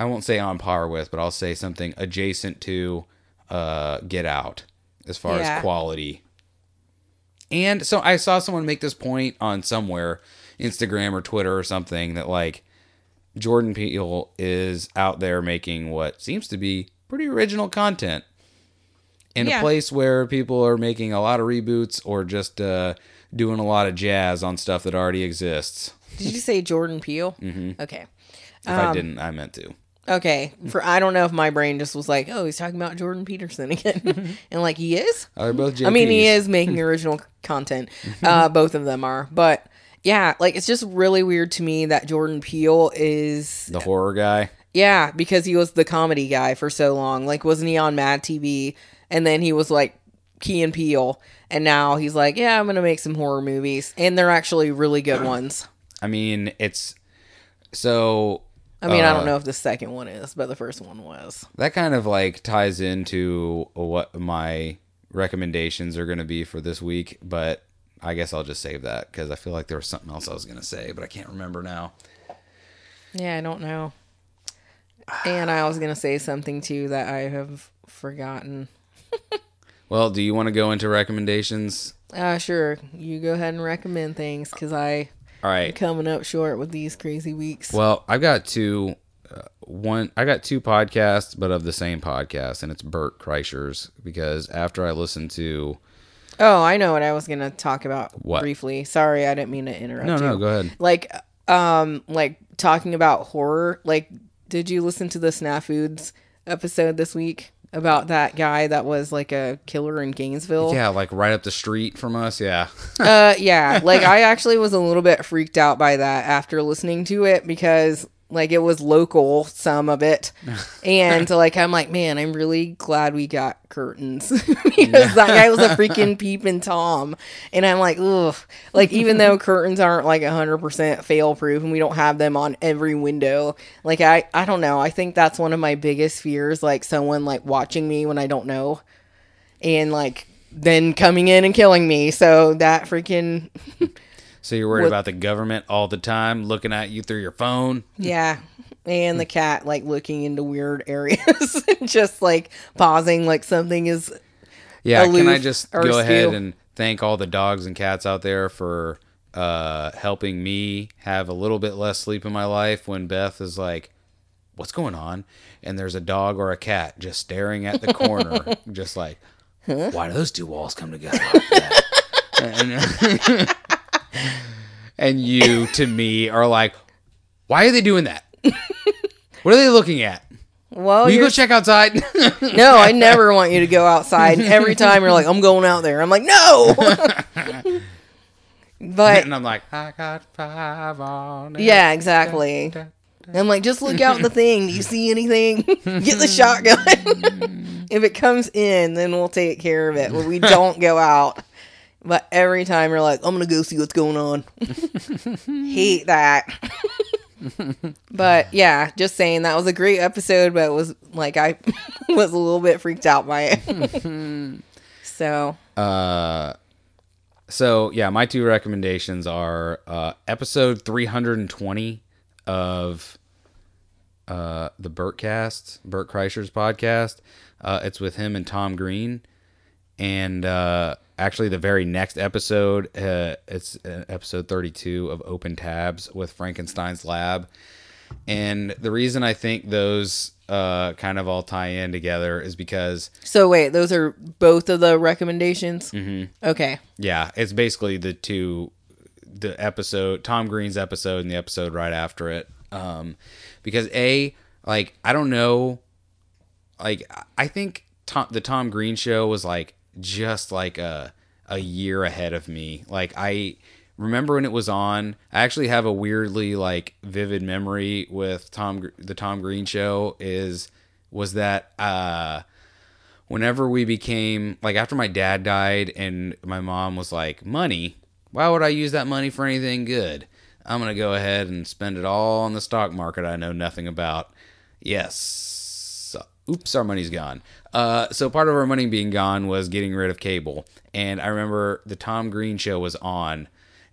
I won't say on par with, but I'll say something adjacent to uh, Get Out as far Yeah. as quality. And so I saw someone make this point on somewhere, Instagram or Twitter or something, that like Jordan Peele is out there making what seems to be pretty original content in Yeah. a place where people are making a lot of reboots or just uh, doing a lot of jazz on stuff that already exists. Did you say Jordan Peele? Mm-hmm. Okay. If I didn't, I meant to. Okay. For I don't know if my brain just was like, oh, he's talking about Jordan Peterson again, and like he is. Oh, they're both I mean, he is making original content. Uh, both of them are, but yeah, like it's just really weird to me that Jordan Peele is the horror guy. yeah because he was the comedy guy for so long. Like, wasn't he on Mad TV? And then he was like Key and Peele, and now he's like, yeah, I'm gonna make some horror movies, and they're actually really good ones. I mean, it's so I mean, I Uh, don't know if the second one is, but the first one was. that kind of like ties into what my recommendations are going to be for this week, but I guess I'll just save that because I feel like there was something else I was going to say, but I can't remember now. Yeah, I don't know. And I was gonna say something too that I have forgotten. Well, do you want to go into recommendations? Uh, sure. You go ahead and recommend things because I All right. coming up short with these crazy weeks. Well, I've got two. Uh, one, I got two podcasts, but of the same podcast, and it's Bert Kreischer's because after I listened to oh, I know what I was gonna talk about What? briefly. Sorry, I didn't mean to interrupt. no, you. no, go ahead. Like, um, like talking about horror. Like, did you listen to the Snafoods episode this week about that guy that was like a killer in Gainesville? Yeah, like right up the street from us. Yeah. uh yeah like i actually was a little bit freaked out by that after listening to it because like it was local some of it. And like i'm like man i'm really glad we got curtains. Because that guy was a freaking peeping tom. And i'm like ugh. Like even though curtains aren't like 100% fail proof and we don't have them on every window like i i don't know. I think that's one of my biggest fears like someone like watching me when i don't know and like then coming in and killing me. So that freaking So you're worried What- about the government all the time looking at you through your phone? yeah. And the cat like looking into weird areas, and just like pausing, like something is. Yeah, can I just go ahead and thank all the dogs and cats out there for uh, helping me have a little bit less sleep in my life when Beth is like, What's going on? And there's a dog or a cat just staring at the corner, just like, Why do those two walls come together like that? and, you, to me, are like, Why are they doing that? What are they looking at? Well, Will you go check outside? no, I never want you to go outside. Every time you're like, I'm going out there. I'm like, no. but and I'm like, I got five on it. yeah, exactly. I'm like, just look out the thing. Do you see anything? Get the shotgun. if it comes in, then we'll take care of it. But we don't go out. But every time you're like, I'm gonna go see what's going on. Hate that. but yeah, just saying that was a great episode, but it was like I was a little bit freaked out by it. so Uh, so yeah, my two recommendations are uh, episode 320 of uh, the Burtcast, Burt Kreischer's podcast. Uh, it's with him and Tom Green, and uh, actually the very next episode, uh, it's uh, episode 32 of Open Tabs with Frankenstein's Lab. And the reason I think those uh, kind of all tie in together is because So wait, those are both of the recommendations. Mm-hmm. Okay. yeah, it's basically the two, the episode Tom Green's episode and the episode right after it. Um, because a like I don't know, like I think Tom, the Tom Green show was like just like a a year ahead of me. Like I remember when it was on. I actually have a weirdly like vivid memory with Tom the Tom Green show is was that uh whenever we became like after my dad died and my mom was like money why would i use that money for anything good i'm gonna go ahead and spend it all on the stock market i know nothing about yes oops our money's gone uh, so part of our money being gone was getting rid of cable and i remember the tom green show was on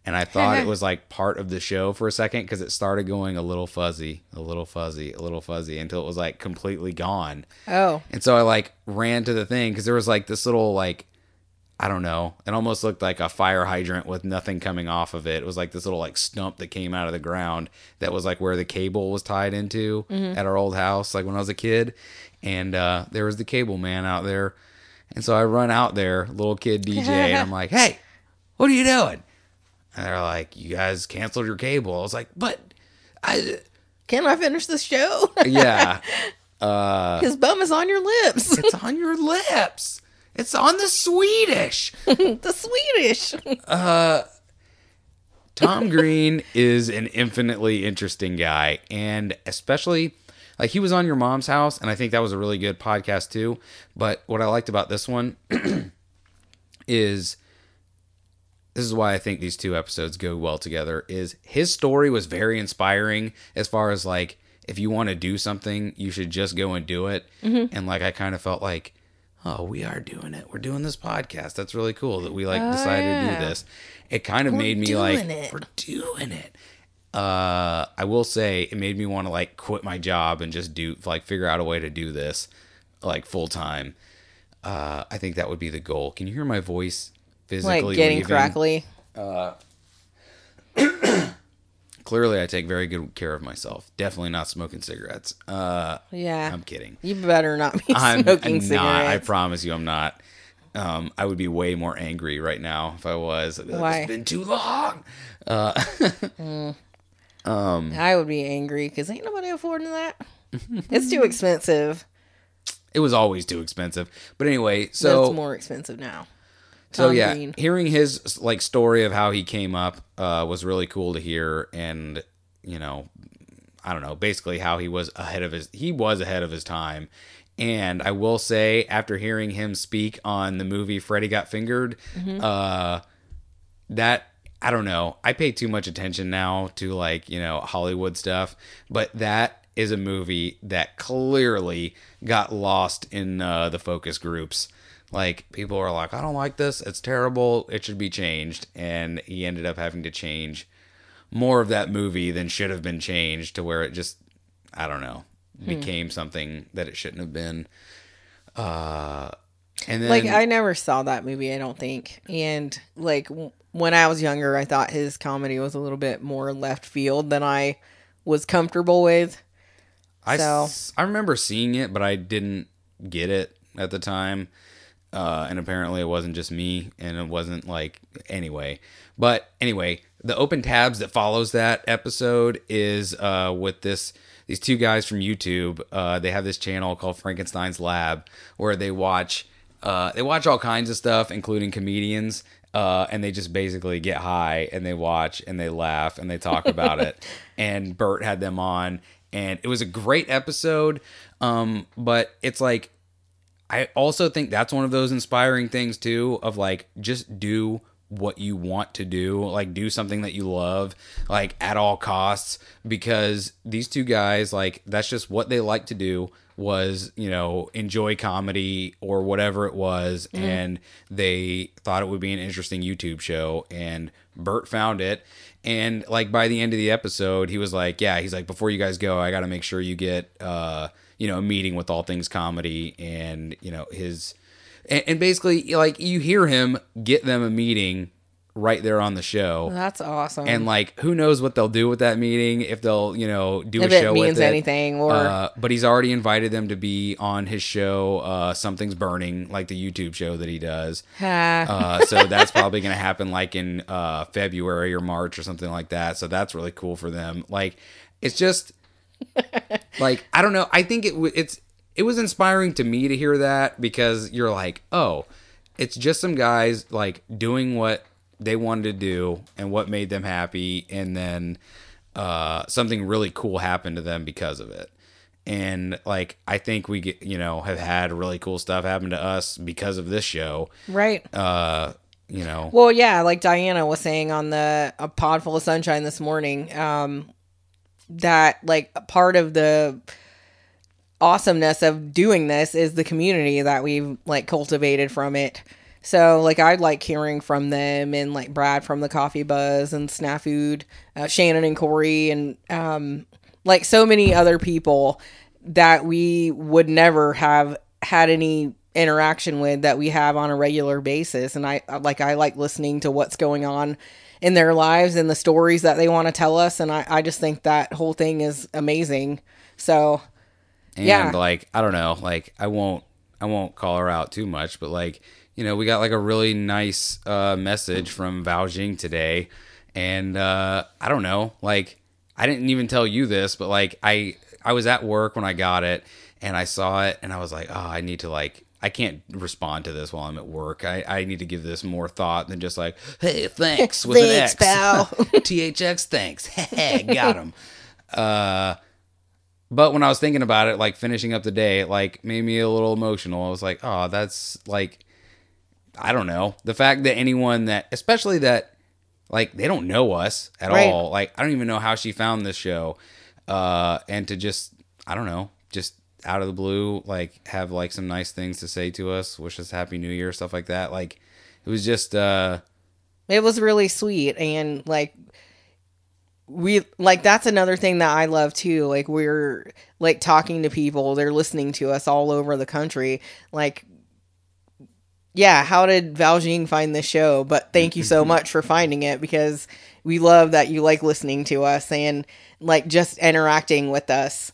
and i thought it was like part of the show for a second because it started going a little fuzzy a little fuzzy a little fuzzy until it was like completely gone Oh. and so I like ran to the thing because there was like this little like I don't know. It almost looked like a fire hydrant with nothing coming off of it. It was like this little like stump that came out of the ground that was like where the cable was tied into at our old house, like when I was a kid. And uh, there was the cable man out there. And so I run out there, little kid DJ, and I'm like, hey, what are you doing? And they're like, you guys canceled your cable. I was like, but I, Can I finish the show? yeah. His bum is on your lips. It's on your lips. It's on the Swedish. the Swedish. Uh, Tom Green is an infinitely interesting guy, and especially like he was on your mom's house, and I think that was a really good podcast too. But what I liked about this one is this is why I think these two episodes go well together. Is his story was very inspiring as far as like if you want to do something, you should just go and do it. Mm-hmm. And like I kind of felt like, oh, we are doing it. We're doing this podcast. That's really cool that we like decided to do this. It kind of made me like it. we're doing it. Uh, I will say it made me want to like quit my job and just do like figure out a way to do this like full time. Uh, I think that would be the goal. Can you hear my voice physically like getting leaving? crackly. Clearly, I take very good care of myself. Definitely not smoking cigarettes. Uh, Yeah. I'm kidding. you better not be I'm smoking not. cigarettes. I promise you, I'm not. Um, I would be way more angry right now if I was. Like, Why? It's been too long. uh um I would be angry because ain't nobody affording that. it's too expensive. It was always too expensive. But anyway, So so it's more expensive now. So Tom yeah, Green. hearing his like story of how he came up uh, was really cool to hear, and you know, I don't know, basically how he was ahead of his he was ahead of his time. And I will say, after hearing him speak on the movie Freddy Got Fingered, Mm-hmm. uh, that I don't know. I pay too much attention now to like, you know, Hollywood stuff, but that is a movie that clearly got lost in uh, the focus groups. Like people are like, I don't like this. It's terrible. It should be changed. And he ended up having to change more of that movie than should have been changed to where it just, I don't know, became something that it shouldn't have been. Uh, and then Like I never saw that movie. I don't think. And like w- when I was younger, I thought his comedy was a little bit more left field than I was comfortable with. I, So- s- I remember seeing it, but I didn't get it at the time. Uh, and apparently it wasn't just me, and it wasn't like anyway. But anyway, the open tabs that follows that episode is uh, with this these two guys from YouTube. Uh, they have this channel called Frankenstein's Lab where they watch uh, they watch all kinds of stuff, including comedians. Uh, and they just basically get high and they watch and they laugh and they talk about it. And Bert had them on, and it was a great episode. Um, but it's like I also think that's one of those inspiring things too of like just do what you want to do, like do something that you love, like at all costs because these two guys like that's just what they like to do was, you know, enjoy comedy or whatever it was and they thought it would be an interesting YouTube show and Bert found it and like by the end of the episode he was like, yeah, he's like before you guys go, I got to make sure you get uh you know, a meeting with all things comedy and, you know, his and, and basically like you hear him get them a meeting right there on the show. That's awesome. And like, who knows what they'll do with that meeting? If they'll, you know, do If a it show means with it. anything, or- Uh, but he's already invited them to be on his show. Uh, Something's burning, like the YouTube show that he does. Uh, so that's probably going to happen like in uh, February or March or something like that. So that's really cool for them. Like, it's just like I don't know. I think it w- it's it was inspiring to me to hear that because you're like, oh, it's just some guys like doing what they wanted to do and what made them happy, and then uh, something really cool happened to them because of it. And like I think we get you know have had really cool stuff happen to us because of this show. right. Uh, you know, Well, yeah, like Diana was saying on the a pod full of sunshine this morning, um, that like part of the awesomeness of doing this is the community that we've like cultivated from it. So like I like hearing from them and like Brad from the Coffee Buzz and Snafood, uh, Shannon and Corey and um, like so many other people that we would never have had any interaction with that we have on a regular basis and I like I like listening to what's going on in their lives and the stories that they want to tell us and I, I just think that whole thing is amazing. So and Yeah. like I don't know, like I won't I won't call her out too much, but like you know we got like a really nice uh, message from Val Jing today, and uh, I don't know, like I didn't even tell you this, but like I I was at work when I got it and I saw it and I was like, oh, I need to like. I can't respond to this while I'm at work. I, I need to give this more thought than just like, hey, thanks with an Thanks, X. pal. THX, thanks. got him. Uh, but when I was thinking about it, like finishing up the day, it like made me a little emotional. I was like, oh, that's like, I don't know. The fact that anyone that, especially that, like, they don't know us at Right. all. Like, I don't even know how she found this show. Uh, and to just, I don't know, just out of the blue, like, have like some nice things to say to us, wish us Happy New Year, stuff like that. Like, it was just, uh, it was really sweet and like we like that's another thing that I love too. Like we're like talking to people, they're listening to us all over the country. Like yeah, how did Valjean find this show? But thank you so much for finding it because we love that you like listening to us and like just interacting with us.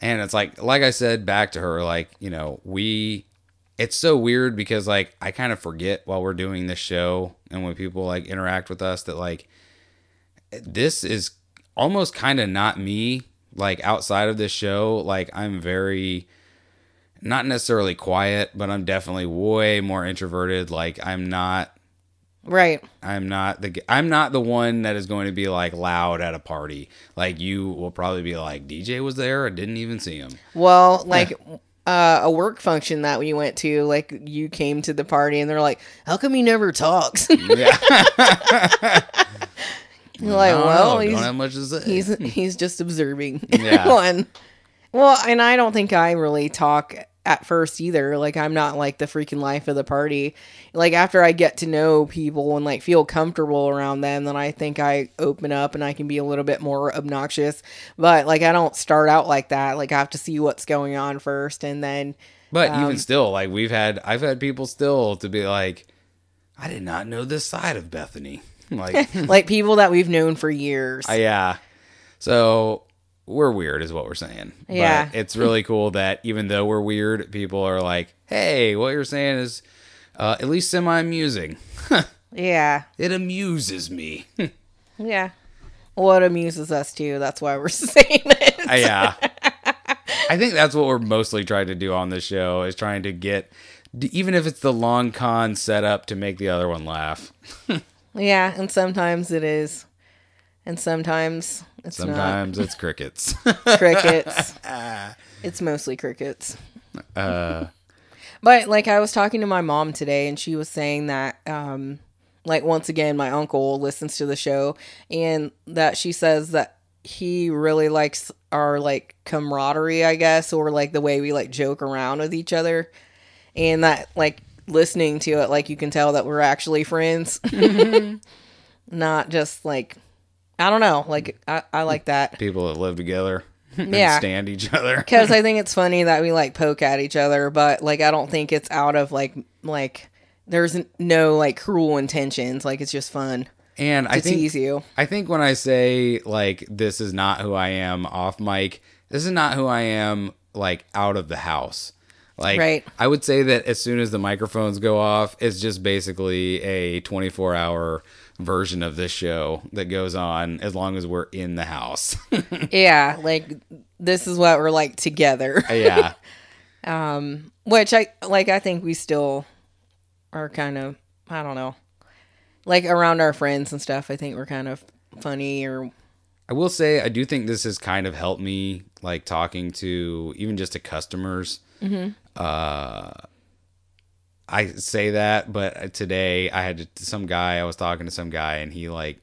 And it's like like i said back to her like you know we it's so weird because like i kind of forget while we're doing this show and when people like interact with us that like this is almost kind of not me like outside of this show. Like i'm very not necessarily quiet but i'm definitely way more introverted. Like i'm not Right. I'm not the I'm not the one that is going to be like loud at a party. Like you will probably be like DJ was there, I didn't even see him. Well, like uh, a work function that we went to, like you came to the party and they're like, "How come he never talks?" Yeah. You're like, don't well, he's don't much to say. he's he's just observing Yeah. everyone. Well, and I don't think I really talk at first either. Like I'm not like the freaking life of the party. Like after I get to know people and like feel comfortable around them, then I think I open up and I can be a little bit more obnoxious. But like I don't start out like that. Like I have to see what's going on first and then but um, even still, like we've had I've had people still to be like, I did not know this side of Bethany. Like like people that we've known for years. I, yeah. So we're weird is what we're saying. Yeah. But it's really cool that even though we're weird, people are like, Hey, what you're saying is uh, at least semi amusing. yeah. It amuses me. Yeah. What amuses us too. That's why we're saying it. Uh, yeah. I think that's what we're mostly trying to do on this show is trying to get even if it's the long con set up to make the other one laugh. Yeah, and sometimes it is. And sometimes it's Sometimes it's crickets. crickets. it's mostly crickets. uh, But like I was talking to my mom today and she was saying that um like once again my uncle listens to the show and that she says that he really likes our like camaraderie, I guess, or like the way we like joke around with each other. And that like listening to it like you can tell that we're actually friends. Not just like I don't know, like I, I like that. people that live together and Yeah. stand each other. because I think it's funny that we like poke at each other, but like I don't think it's out of like like there's no like cruel intentions. Like it's just fun And I think tease you. I think when I say like this is not who I am off mic, this is not who I am like out of the house. Like Right. I would say that as soon as the microphones go off, it's just basically a 24-hour version of this show that goes on as long as we're in the house. Yeah, like this is what we're like together. yeah. Um which I like. I think we still are kind of. I don't know. Like around our friends and stuff. I think we're kind of funny or I will say I do think this has kind of helped me like talking to even just to customers. Uh, I say that, but uh, today I had to, some guy I was talking to some guy and he like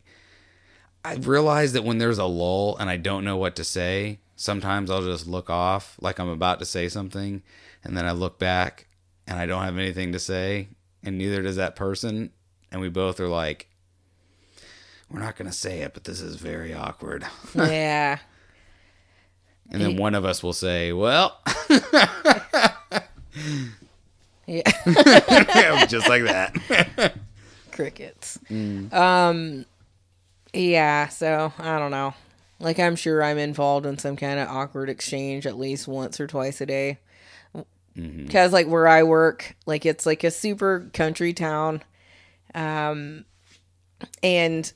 I realized that when there's a lull and I don't know what to say, sometimes I'll just look off like I'm about to say something and then I look back and I don't have anything to say and neither does that person and we both are like we're not going to say it, but this is very awkward. yeah. And then one of us will say, "Well," Yeah. just like that. crickets. Um, yeah. So I don't know. Like I'm sure I'm involved in some kind of awkward exchange at least once or twice a day. Because like where I work, like it's like a super country town, um, and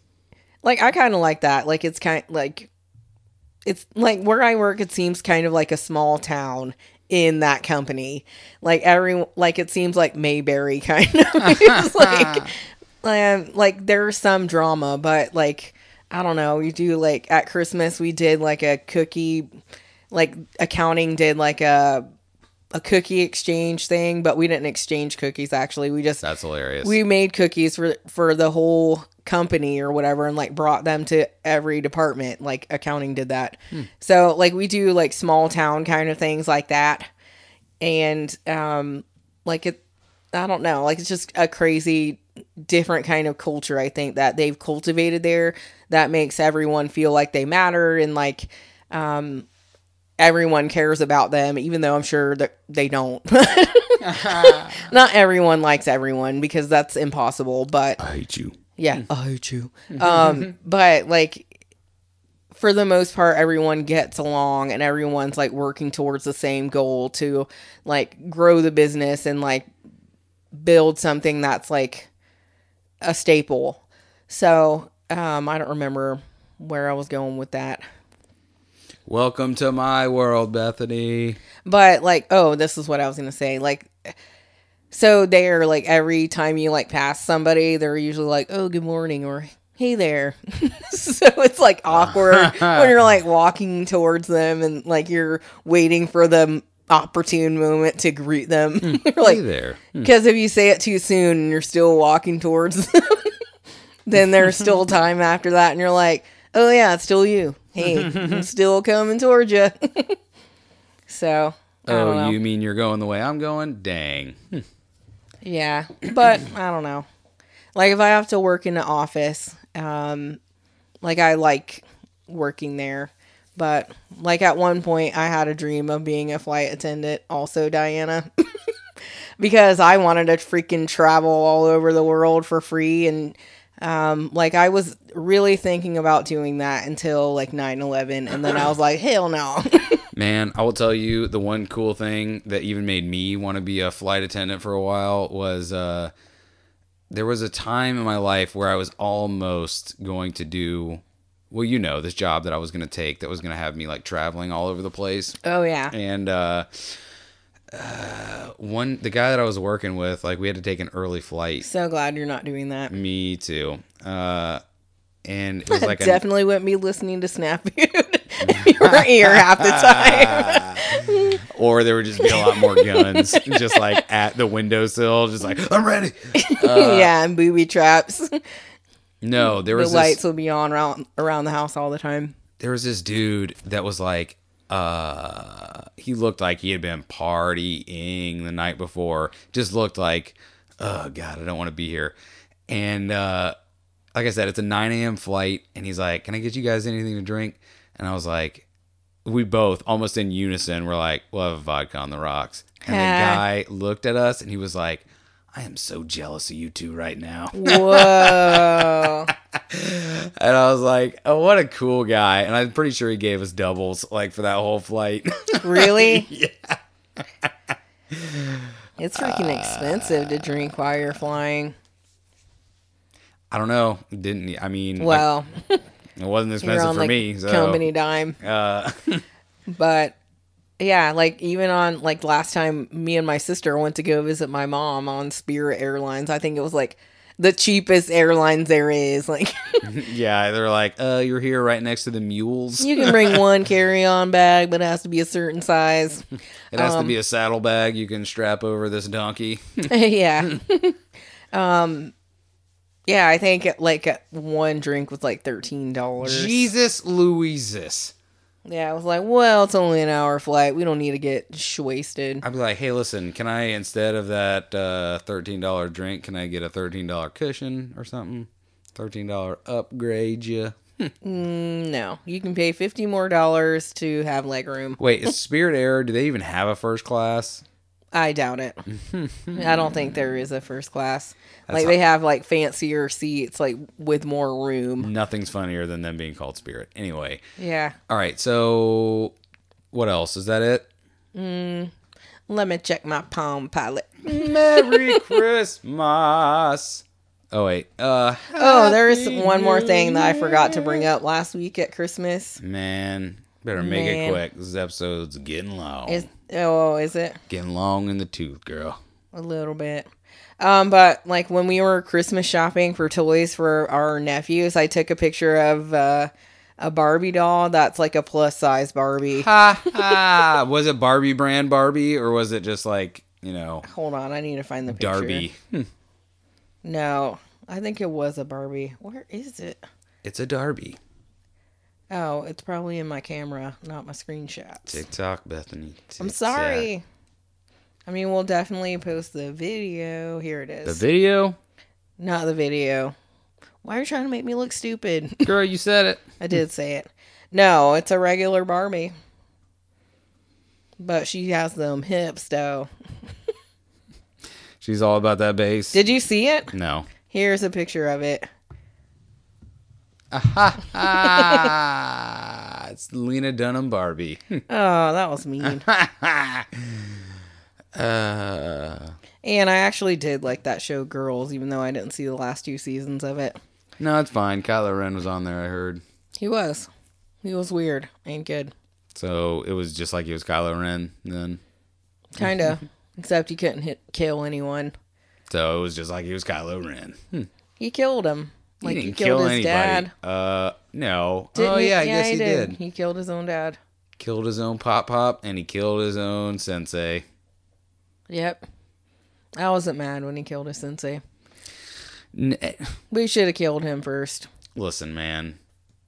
like I kind of like that. Like it's kind like it's like where I work. It seems kind of like a small town in that company. Like every like it seems like Mayberry kind of. like um, like there's some drama, but like I don't know. We do like at Christmas we did like a cookie, like accounting did like a a cookie exchange thing, but we didn't exchange cookies. Actually, we just That's hilarious. we made cookies for for the whole company or whatever and like brought them to every department like accounting did that. So like we do like small town kind of things like that. And um like it i don't know like it's just a crazy different kind of culture i think that they've cultivated there that makes everyone feel like they matter and like um everyone cares about them even though i'm sure that they don't. Not everyone likes everyone because that's impossible but I hate you. Yeah, I hate you. Um, but like for the most part, everyone gets along and everyone's like working towards the same goal to like grow the business and like build something that's like a staple. So um, I don't remember where I was going with that. Welcome to my world, Bethany. But like, oh, this is what I was gonna say. Like, so they're like every time you like pass somebody, they're usually like, "Oh, good morning," or "Hey there." so it's like awkward when you're like walking towards them and like you're waiting for the opportune moment to greet them. Hmm. you're Hey like, there. Hmm. because if you say it too soon and you're still walking towards them, then there's still time after that, and you're like, "Oh yeah, it's still you." Hey, I'm still coming towards you. so I oh, don't know. Oh, you mean you're going the way I'm going? Dang. Hmm. Yeah, but I don't know. Like if I have to work in the office, um, like I like working there, but like at one point I had a dream of being a flight attendant. Also, Diana, because I wanted to freaking travel all over the world for free and. Um, like I was really thinking about doing that until like 9-11 and then I was like, hell no. Man, I will tell you the one cool thing that even made me want to be a flight attendant for a while was uh, there was a time in my life where I was almost going to do, well, you know, this job that I was going to take that was going to have me like traveling all over the place. oh yeah. And uh, uh, one, the guy that I was working with, like, we had to take an early flight. So glad you're not doing that. Me too. Uh, and it was like a, Definitely wouldn't be listening to Snappy in your ear half the time. or there would just be a lot more guns just like at the windowsill just like i'm ready yeah, and booby traps. no there was the lights this, would be on around around the house all the time. there was this dude that was like uh he looked like he had been partying the night before just looked like oh god i don't want to be here and uh like i said it's a 9 a.m flight and he's like can i get you guys anything to drink and i was like we both almost in unison were like we'll have a vodka on the rocks and the guy looked at us and he was like I am so jealous of you two right now. Whoa. And I was like, oh, what a cool guy. And I'm pretty sure he gave us doubles like for that whole flight. really? yeah. It's freaking expensive to drink while you're flying. I don't know. Didn't I mean? like, Well, it wasn't expensive on for the me. So company dime. uh, But yeah, like even on like last time me and my sister went to go visit my mom on Spirit Airlines, I think it was like the cheapest airlines there is. Like yeah, they're like, uh, you're here right next to the mules. you can bring one carry-on bag, but it has to be a certain size. It has to um, be a saddle bag you can strap over this donkey. yeah. um yeah, I think like one drink was like thirteen dollars. Jesus Louises. Yeah, I was like, well, it's only an hour flight. We don't need to get sh- wasted. I'd be like, hey, listen, can I instead of that uh, thirteen dollar drink, can I get a thirteen dollar cushion or something? Thirteen dollar upgrade you. No, you can pay fifty more dollars to have leg room. Wait, is Spirit Air? Do they even have a first class? I doubt it. I don't think there is a first class. like they have like fancier seats, like with more room. Nothing's funnier than them being called Spirit. Anyway, Yeah. all right. So, what else? Is that it? Let me check my Palm Pilot. Merry Christmas. Oh wait. Uh. Oh, there's one more thing that I forgot to bring up last week at Christmas. Man, better make it quick. This episode's getting long. Is oh, is it? getting long in the tooth, girl. A little bit. Um, but like when we were Christmas shopping for toys for our nephews, I took a picture of uh, a Barbie doll that's like a plus size Barbie. Ha ha. Was it Barbie brand Barbie or was it just like you know Hold on, I need to find the picture. Darby? No, I think it was a Barbie. Where is it? It's a Darby. Oh, it's probably in my camera, not my screenshots. TikTok, Bethany. I'm sorry. I mean, we'll definitely post the video. Here it is. The video, not the video. Why are you trying to make me look stupid? girl. You said it. I did say it. No, it's a regular Barbie. But she has them hips, though. She's all about that bass. Did you see it? no. Here's a picture of it. It's Lena Dunham Barbie. Oh, that was mean. uh, and I actually did like that show Girls, even though I didn't see the last two seasons of it. no, it's fine. Kylo Ren was on there. I heard. He was. He was weird. Ain't good. So it was just like he was Kylo Ren then. Kinda. Except he couldn't hit kill anyone. So it was just like he was Kylo Ren. Hmm. He killed him. Like he he, didn't killed kill his anybody. dad. Uh, no. Didn't oh he? yeah, I guess he, did. He killed his own dad. Killed his own pop pop, and he killed his own sensei. Yep. I wasn't mad when he killed his sensei. N- eh, We should have killed him first. Listen, man.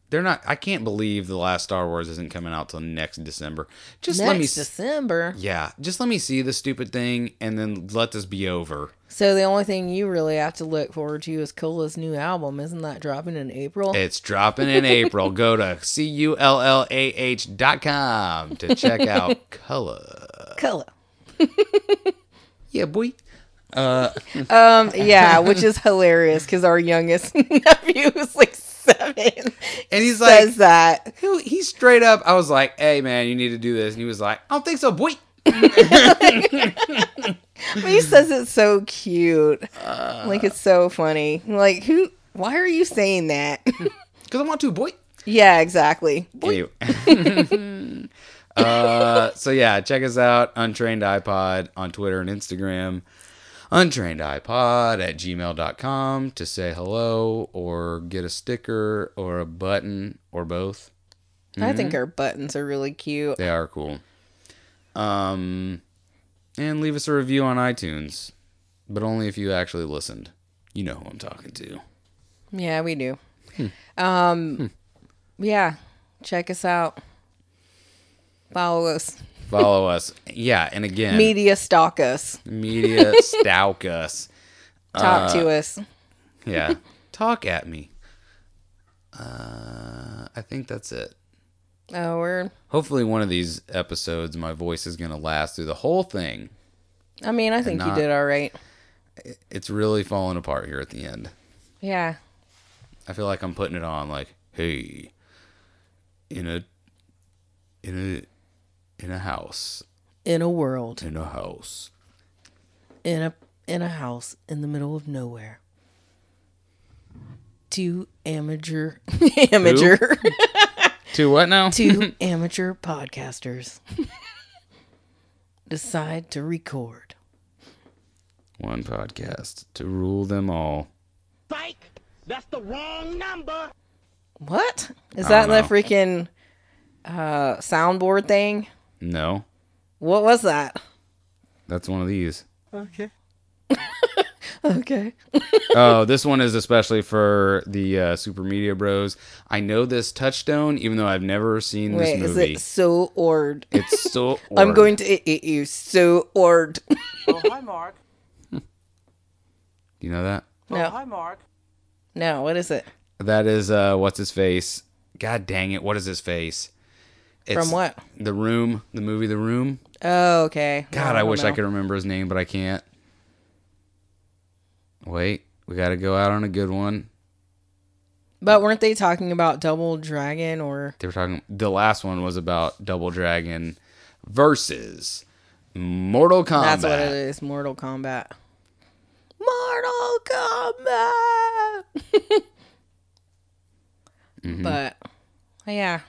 They're not. I can't believe the last Star Wars isn't coming out till next December. Just Next let me. December. Yeah, just let me see the stupid thing, and then let this be over. So the only thing you really have to look forward to is Cullah's new album. Isn't that dropping in April? It's dropping in April. Go to c u l l a h dot com to check out Cullah. Cola. Yeah, boy. Uh. Um, yeah, which is hilarious because our youngest nephew is like seven. And he's says like, that. he, he straight up. I was like, "Hey, man, you need to do this," and he was like, "I don't think so, boy." But he says it's so cute. like it's so funny. Like who? Why are you saying that? Because I want to, boy. yeah, exactly. Anyway. uh, so yeah, check us out, UntrainedEyePod on Twitter and Instagram. Untrained iPod at gmail.com to say hello or get a sticker or a button or both. I think our buttons are really cute. They are cool. Um, and leave us a review on iTunes, but only if you actually listened. You know who I'm talking to. Yeah, we do. Um, yeah, check us out. Follow us. Follow us. Yeah, and again, Media stalk us. media stalk us. Talk to us. Yeah. Talk at me. Uh, I think that's it. Oh, we're. Hopefully, one of these episodes, my voice is going to last through the whole thing. I mean, I think not- you did all right. It's really falling apart here at the end. Yeah. I feel like I'm putting it on like, hey, in a in a in a house. In a world, In a house. in a in a house in the middle of nowhere. Two amateur amateur To what now? two amateur podcasters decide to record. One podcast to rule them all. Psych! That's the wrong number! What? Is that don't the freaking uh soundboard thing? No, What was that? that's one of these. Okay. Okay. oh, this one is especially for the uh, Super Media Bros. I know this touchstone, even though I've never seen this Wait, is movie. it so ord? It's so. Ord. I'm going to eat eat you so ord. Oh, hi, Mark. Do you know that? Oh, No. hi, Mark. No, what is it? That is uh, what's his face? God dang it! What is his face? From what? The Room, the movie The Room. Oh, okay. God, I, don't wish I could remember his name, but I can't. Wait, we got to go out on a good one. But weren't they talking about Double Dragon or They were talking. The last one was about Double Dragon versus Mortal Kombat. that's what it is? Mortal Kombat. Mortal Kombat. Mm-hmm. But yeah.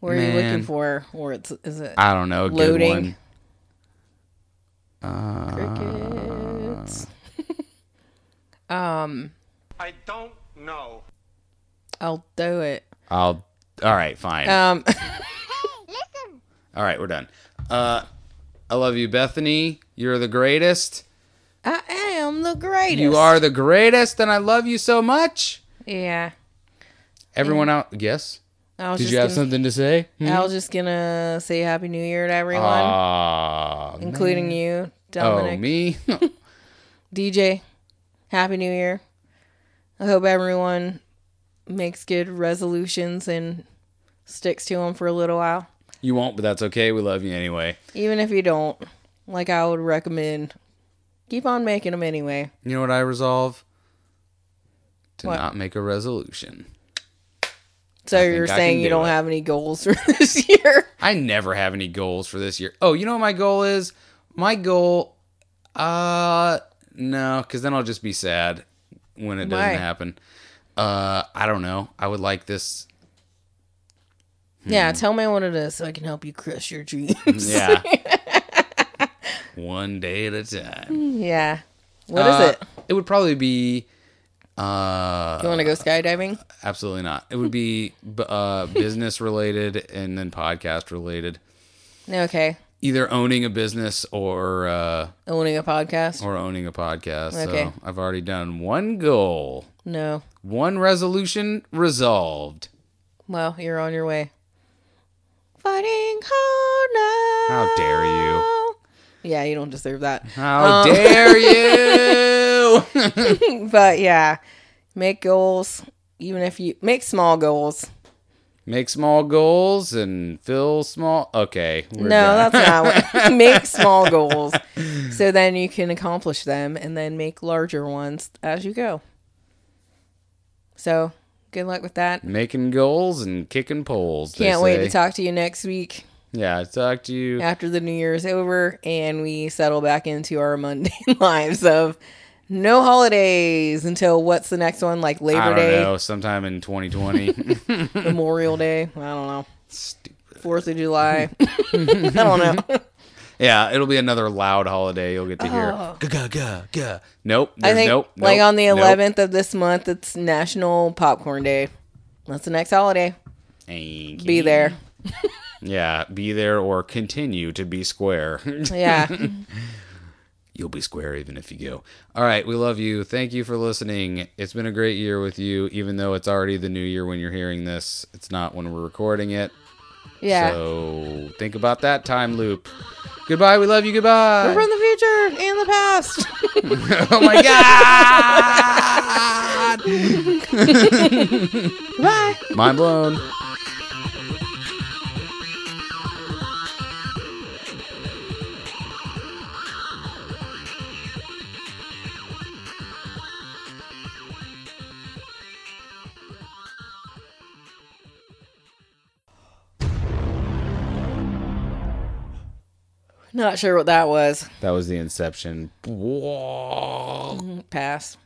What are you looking for? Or it's is it I don't know. A Loading. Good one. Uh, crickets? um, I don't know. I'll do it. I'll. All right, fine. Um, all right, we're done. Uh, I love you, Bethany. You're the greatest. I am the greatest. You are the greatest, and I love you so much. Yeah. Everyone out. Yes. I was Did just you have gonna, something to say? Hmm? I was just gonna say Happy New Year to everyone, Aw, including you, oh, Dominic, me. DJ. Happy New Year. I hope everyone makes good resolutions and sticks to them for a little while. you won't, but that's okay. We love you anyway. Even if you don't, like I would recommend, keep on making them anyway. You know what I resolve? To What? not make a resolution. So you're saying you do don't it. have any goals for this year? I never have any goals for this year. Oh, you know what my goal is? My goal, uh, no, because then I'll just be sad when it doesn't happen. Uh, I don't know. I would like this. Yeah, tell me what it is so I can help you crush your dreams. Yeah. One day at a time. yeah. What is Uh, it? It would probably be. Uh, You want to go skydiving? absolutely not. It would be uh, business related and then podcast related. Okay. Either owning a business or uh, Owning a podcast? or owning a podcast. Okay. So I've already done one goal, No. one resolution resolved. Well, you're on your way. Fighting hard now. How dare you? Yeah, you don't deserve that. How Um, dare you? But yeah, make goals. Even if you make small goals. Make small goals and fill small. Okay. we're no, done. that's not what. make small goals so then you can accomplish them and then make larger ones as you go. So, good luck with that. Making goals and kicking poles. Can't wait to talk to you next week Yeah, talk to you. after the new year is over and we settle back into our mundane lives of no holidays until what's the next one? Like I Labor don't Day, know. Sometime in 2020. Memorial Day. I don't know. Stupid. Fourth of July. I don't know. Yeah, it'll be another loud holiday. You'll get to hear. Oh. Ga ga ga ga. Nope. I there's think nope. like on the nope. 11th of this month, it's National Popcorn Day. That's the next holiday. Ain't Be there. Yeah, be there or continue to be square. Yeah. You'll be square even if you go. All right, we love you. Thank you for listening. It's been a great year with you, even though it's already the new year when you're hearing this. It's not when we're recording it. Yeah. So think about that time loop. Goodbye. We love you. Goodbye. From the future and the past. oh my God. Bye. Mind blown. Not sure what that was. That was the Inception. Whoa. Mm-hmm. Pass.